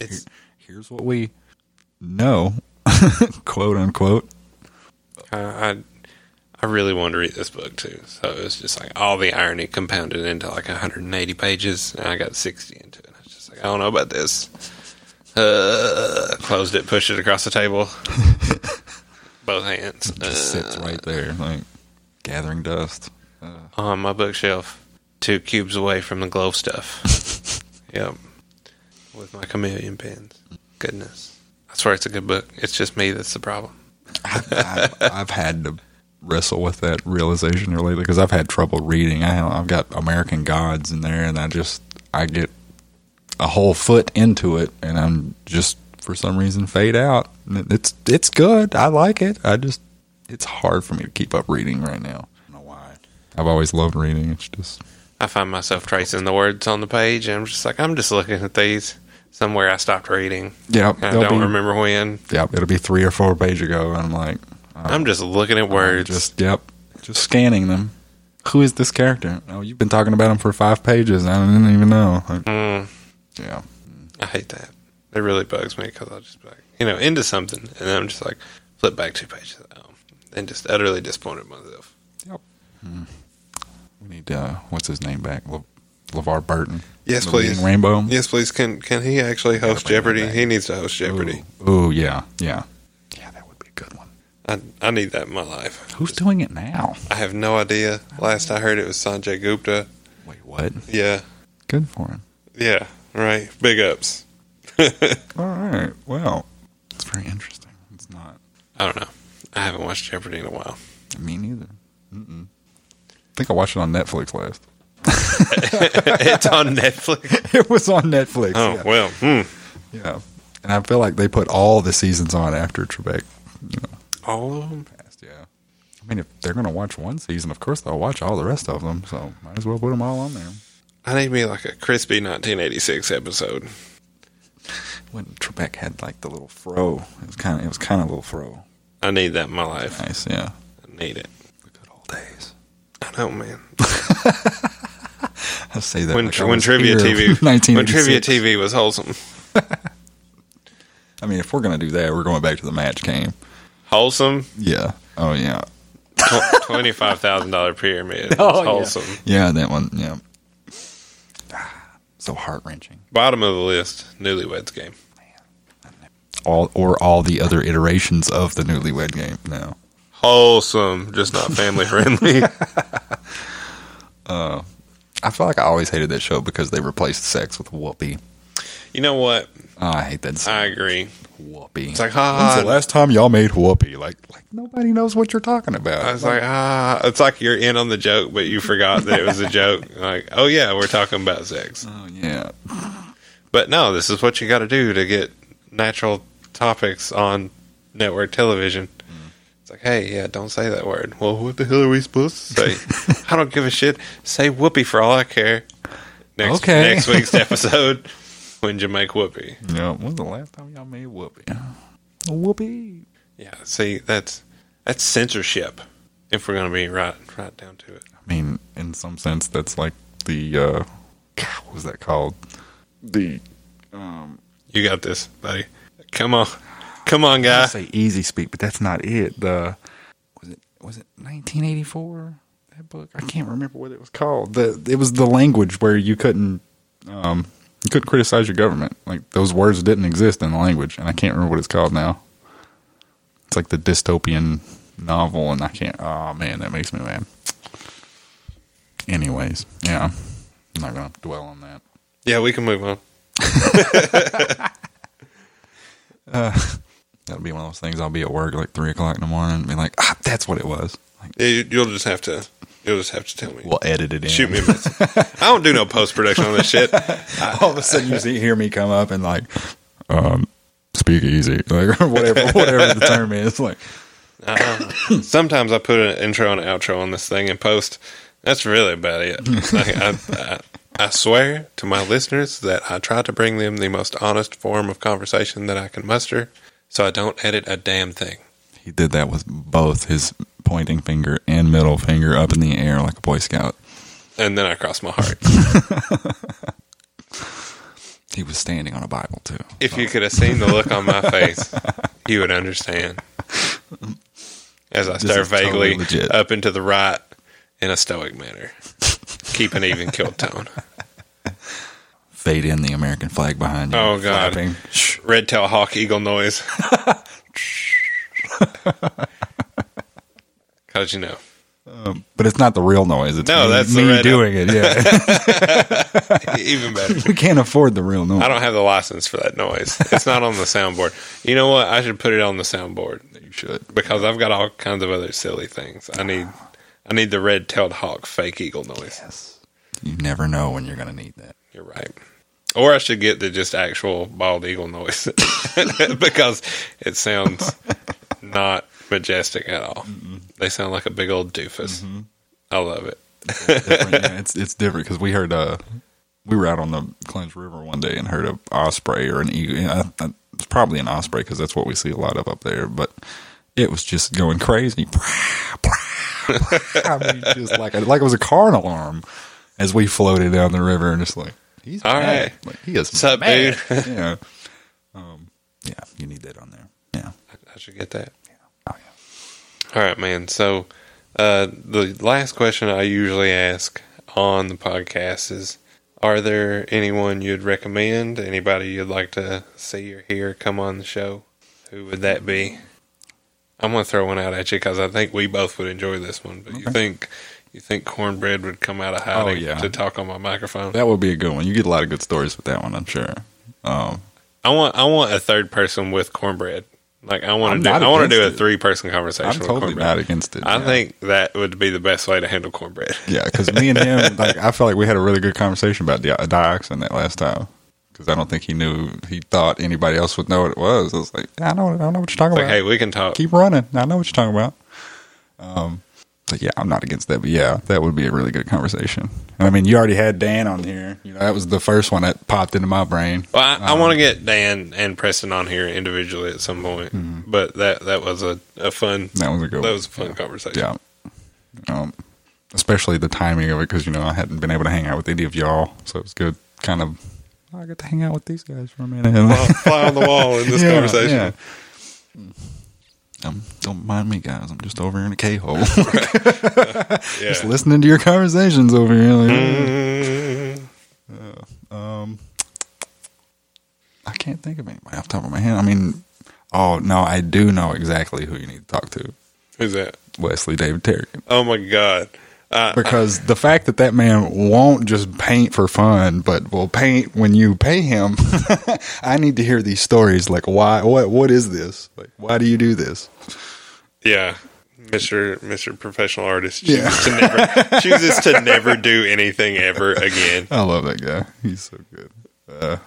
S1: It's
S2: here's what we know, quote unquote.
S1: I, I I really wanted to read this book too, so it was just like all the irony compounded into like 180 pages, and I got 60 into it. I was just like, I don't know about this. Uh, closed it, pushed it across the table, both hands
S2: Just sits
S1: Uh,
S2: right there, like gathering dust. Uh,
S1: on my bookshelf, two cubes away from the glove stuff. yep, with my chameleon pens. Goodness, I swear it's a good book. It's just me that's the problem.
S2: I've, I've had to wrestle with that realization here lately because I've had trouble reading. I, I've got American Gods in there, and I just I get a whole foot into it, and I'm just for some reason fade out. It's it's good. I like it. I just it's hard for me to keep up reading right now. I don't know why. I've always loved reading. It's just
S1: I find myself tracing the words on the page, and I'm just like, I'm just looking at these. Somewhere I stopped reading.
S2: yeah.
S1: I don't
S2: be-
S1: remember when.
S2: Yeah, it'll be three or four pages ago, and I'm like,
S1: I'm just looking at
S2: I'm
S1: words.
S2: Just yep, just scanning them. Who is this character? Oh, you've been talking about him for five pages. I didn't even know. Like,
S1: Mm,
S2: yeah,
S1: I hate that. It really bugs me because I'll just be like, you know, into something, and then I'm just like, flip back two pages, um, and just utterly disappointed in myself.
S2: We need uh, what's his name back? Le- LeVar Burton.
S1: Yes, please.
S2: Rainbow.
S1: Yes, please. Can can he actually host Jeopardy? He needs to host Jeopardy.
S2: Ooh, yeah, yeah, yeah. That would be a good one.
S1: I I need that in my life.
S2: Who's doing it now?
S1: I have no idea. Last I heard, it was Sanjay Gupta.
S2: Wait, what?
S1: Yeah,
S2: Good for him.
S1: Yeah, right. Big ups.
S2: All right. Well, it's very interesting. It's not.
S1: I don't know. I haven't watched Jeopardy in a while.
S2: Me neither. Mm-mm. I think I watched it on Netflix last.
S1: it's on Netflix.
S2: it was on Netflix.
S1: Oh
S2: yeah.
S1: well. Hmm.
S2: yeah. And I feel like they put all the seasons on after Trebek, you know,
S1: All of them.
S2: passed. Yeah. I mean, if they're going to watch one season, of course they'll watch all the rest of them. So might as well put them all on there.
S1: I need me like a crispy 1986 episode.
S2: When Trebek had like the little fro, it was kind of it was kind of a little fro.
S1: I need that in my life.
S2: Nice, yeah.
S1: I need it.
S2: The good old days.
S1: Know, man.
S2: I'll say that
S1: When
S2: like
S1: when trivia TV when trivia TV was wholesome.
S2: I mean, if we're gonna do that, we're going back to the match game.
S1: Wholesome.
S2: Yeah. Oh yeah.
S1: Twenty five thousand dollar pyramid.
S2: Oh, yeah.
S1: wholesome.
S2: Yeah, that one. Yeah. So heart wrenching.
S1: Bottom of the list. Newlyweds game.
S2: All or all the other iterations of the Newlywed Game. No.
S1: Wholesome, just not family friendly.
S2: I feel like I always hated that show because they replaced sex with whoopee.
S1: you know what?
S2: Oh, I hate that.
S1: I agree.
S2: whoopee.
S1: It's like,
S2: When's
S1: ha.
S2: the last time y'all made whoopee? Like, like nobody knows what you're talking about.
S1: I was like, ah, it's like you're in on the joke, but you forgot that it was a joke. Like, oh yeah, we're talking about sex.
S2: oh yeah.
S1: But no, this is what you got to do to get natural topics on network television. It's like, hey, yeah, don't say that word. Well, what the hell are we supposed to say? I don't give a shit. Say whoopee for all I care. Next,
S2: Okay.
S1: next week's episode, when you make whoopee.
S2: Yeah. When's the last time y'all made whoopee? Whoopee.
S1: Yeah, see, that's that's censorship. If we're gonna be right right down to it.
S2: I mean, in some sense, that's like the uh, what was that called? The um,
S1: You got this, buddy. Come on, come on,
S2: I
S1: guy.
S2: say easy speak, but that's not it. The was it was it 1984? That book I can't remember what it was called. The it was the language where you couldn't um you couldn't criticize your government. Like those words didn't exist in the language, and I can't remember what it's called now. It's like the dystopian novel, and I can't. Oh man, that makes me mad. Anyways, yeah, I'm not gonna dwell on that.
S1: Yeah, we can move on.
S2: That'll be one of those things. I'll be at work like three o'clock in the morning, and be like, ah, "That's what it was." Like,
S1: you- You'll just have to. You'll just have to tell me.
S2: we'll edit it in.
S1: Shoot me a message. I don't do no post production on this shit.
S2: all of a sudden you see, hear me come up and like, um, speak easy, like whatever, whatever the term is. Like,
S1: Sometimes I put an intro and an outro on this thing and post. That's really about it. Like, I, I, I swear to my listeners that I try to bring them the most honest form of conversation that I can muster, so I don't edit a damn thing.
S2: he did that with both his pointing finger and middle finger up in the air like a Boy Scout.
S1: And then I cross my heart.
S2: He was standing on a Bible too.
S1: If you could have seen the look on my face, you would understand. As I stare
S2: is totally
S1: vaguely up into the right in a stoic manner, keep an even kill tone.
S2: Fade in the American flag behind you.
S1: Oh, God.
S2: flapping.
S1: Red tail hawk eagle noise. How'd you know?
S2: Um, but it's not the real noise. It's
S1: No,
S2: me,
S1: that's
S2: me doing it. Yeah,
S1: Even better.
S2: we can't afford the real noise.
S1: I don't have the license for that noise. It's not on the soundboard. You know what? I should put it on the soundboard
S2: You should.
S1: because I've got all kinds of other silly things. I need, I need the red-tailed hawk fake eagle noise.
S2: Yes. You never know when you're going to need that.
S1: You're right. Or I should get the just actual bald eagle noise because it sounds not majestic at all. They sound like a big old doofus. I love it.
S2: different. yeah, it's it's different because we heard uh we were out on the Clinch River one day and heard a osprey or an eagle. Yeah, I- I- it's probably an osprey because that's what we see a lot of up there. But it was just going crazy. I mean, just like like it was a car alarm as we floated down the river and just like he's
S1: All
S2: mad.
S1: right.
S2: Like, he is
S1: What's up,
S2: mad.
S1: dude?
S2: yeah, um, yeah, you need that on there. Yeah,
S1: I should get that.
S2: oh yeah.
S1: All right, man. So, uh, the last question I usually ask on the podcast is Are there anyone you'd recommend? Anybody you'd like to see or hear come on the show? Who would that be? I'm going to throw one out at you because I think we both would enjoy this one. But you think You think Cornbread would come out of hiding
S2: Oh, yeah.
S1: to talk on my microphone?
S2: That would be a good one. You get a lot of good stories with that one, I'm sure. Um,
S1: I want I want a third person with Cornbread. Like I want to do I want to do a three person conversation.
S2: I'm
S1: with
S2: totally
S1: Cornbread.
S2: not against it.
S1: I
S2: yeah.
S1: think that would be the best way to handle Cornbread.
S2: Yeah, because me and him, like, I felt like we had a really good conversation about di- dioxin that last time. Because I don't think he knew, he thought anybody else would know what it was. I was like, I know, I don't know what you're talking
S1: Like,
S2: about.
S1: hey, we can talk.
S2: Keep running. I know what you're talking about. Um, but yeah, I'm not against that. But yeah, that would be a really good conversation. And I mean, you already had Dan on here. You know, that was the first one that popped into my brain.
S1: Well, I, I
S2: Um,
S1: want to get Dan and Preston on here individually at some point, but that that was a, a fun
S2: That was a good
S1: that was a fun conversation.
S2: Yeah. Um, especially the timing of it because, you know, I hadn't been able to hang out with any of y'all. So it was good. Kind of, I got to hang out with these guys for a minute.
S1: Fly, fly on the wall in this
S2: Yeah,
S1: conversation.
S2: yeah. Um, don't mind me, guys. I'm just over here in a K hole,
S1: Yeah.
S2: just listening to your conversations over here. Like,
S1: Mm,
S2: Um, I can't think of anybody off the top of my head. I mean, oh no, I do know exactly who you need to talk to.
S1: who's that?
S2: Wesley David Terry.
S1: Oh my god! Uh,
S2: because the fact that that man won't just paint for fun, but will paint when you pay him. I need to hear these stories. Like, why? What? What is this? Like, why do you do this?
S1: yeah, Mister Mister Professional Artist
S2: Yeah.
S1: chooses to never chooses to never do anything ever again.
S2: I love that guy. He's so good. Uh,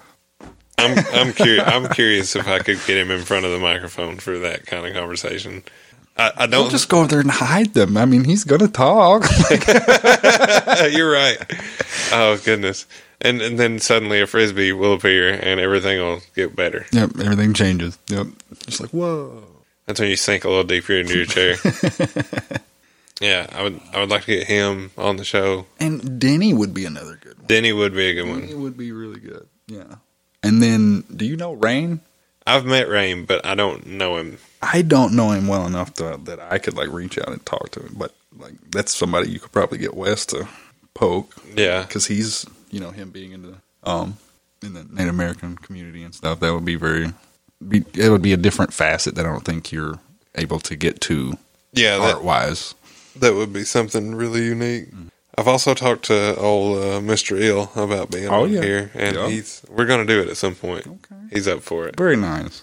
S1: I'm I'm curious. I'm curious if I could get him in front of the microphone for that kind of conversation. I, I
S2: don't
S1: don't.
S2: just go over there and hide them. I mean, he's gonna talk.
S1: You're right. Oh goodness! And and then suddenly a frisbee will appear and everything will get better.
S2: yep, everything changes. Yep, just like whoa.
S1: That's when you sink a little deeper into your chair. yeah, I would I would like to get him on the show.
S2: And Denny would be another good one.
S1: Denny would be a good one.
S2: Denny would be really good. Yeah. And then, do you know Rain?
S1: I've met Rain, but I don't know him.
S2: I don't know him well enough to, that I could like reach out and talk to him, but like that's somebody you could probably get Wes to poke
S1: Yeah,
S2: because he's you know him being in the um in the Native American community and stuff. That would be very be it would be a different facet that I don't think you're able to get to
S1: yeah,
S2: art wise.
S1: that would be something really unique. I've also talked to old uh, Mr. Ill about being
S2: Oh, yeah.
S1: here, and
S2: Yeah.
S1: he's we're gonna do it at some point.
S2: Okay.
S1: He's up for it.
S2: Very nice.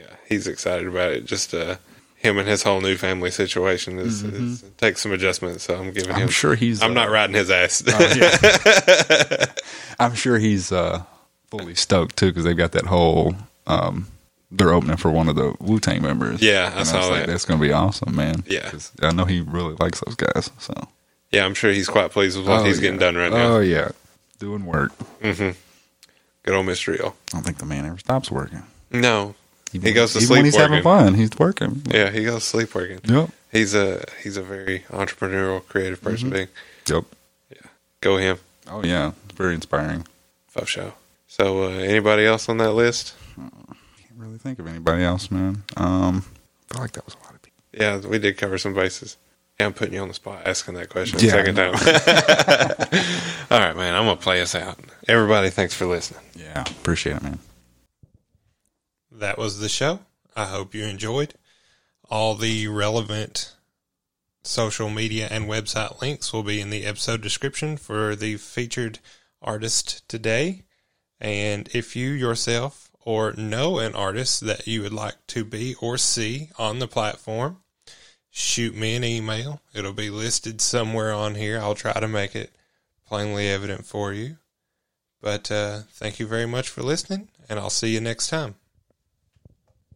S1: Yeah, he's excited about it. Just uh, him and his whole new family situation is, is takes some adjustment. So I'm giving
S2: Mm-hmm. I'm
S1: him.
S2: sure he's.
S1: I'm
S2: uh,
S1: not riding his ass.
S2: Oh, yeah. I'm sure he's uh, fully stoked too because they've got that whole. Um, they're opening for one of the Wu Tang members.
S1: Yeah, I saw
S2: like,
S1: that.
S2: That's going to be awesome, man.
S1: Yeah.
S2: I know he really likes those guys. So
S1: yeah, I'm sure he's quite pleased with what
S2: Oh,
S1: he's
S2: yeah.
S1: getting done right now.
S2: Oh yeah, doing work.
S1: Mm-hmm. Good old Mr. Ill.
S2: I don't think the man ever stops working.
S1: No,
S2: Even,
S1: He goes to
S2: even
S1: sleep
S2: when he's having fun. He's working.
S1: yeah, he goes to sleep working.
S2: Yep.
S1: He's a he's a very entrepreneurial, creative person. Being
S2: Yep. Yeah.
S1: go him,
S2: Oh yeah, very inspiring.
S1: fuck show. So, uh, anybody else on that list?
S2: Can't really think of anybody else, man. Um, I feel like that was a lot of people.
S1: Yeah, we did cover some bases. Yeah, I'm putting you on the spot asking that question
S2: Yeah,
S1: a second time. All right, man. I'm gonna play us out. Everybody, thanks for listening.
S2: Yeah, appreciate it, man.
S1: That was the show. I hope you enjoyed. All the relevant social media and website links will be in the episode description for the featured artist today. And if you yourself or know an artist that you would like to be or see on the platform, shoot me an email. It'll be listed somewhere on here. I'll try to make it plainly evident for you. But uh, thank you very much for listening, and I'll see you next time.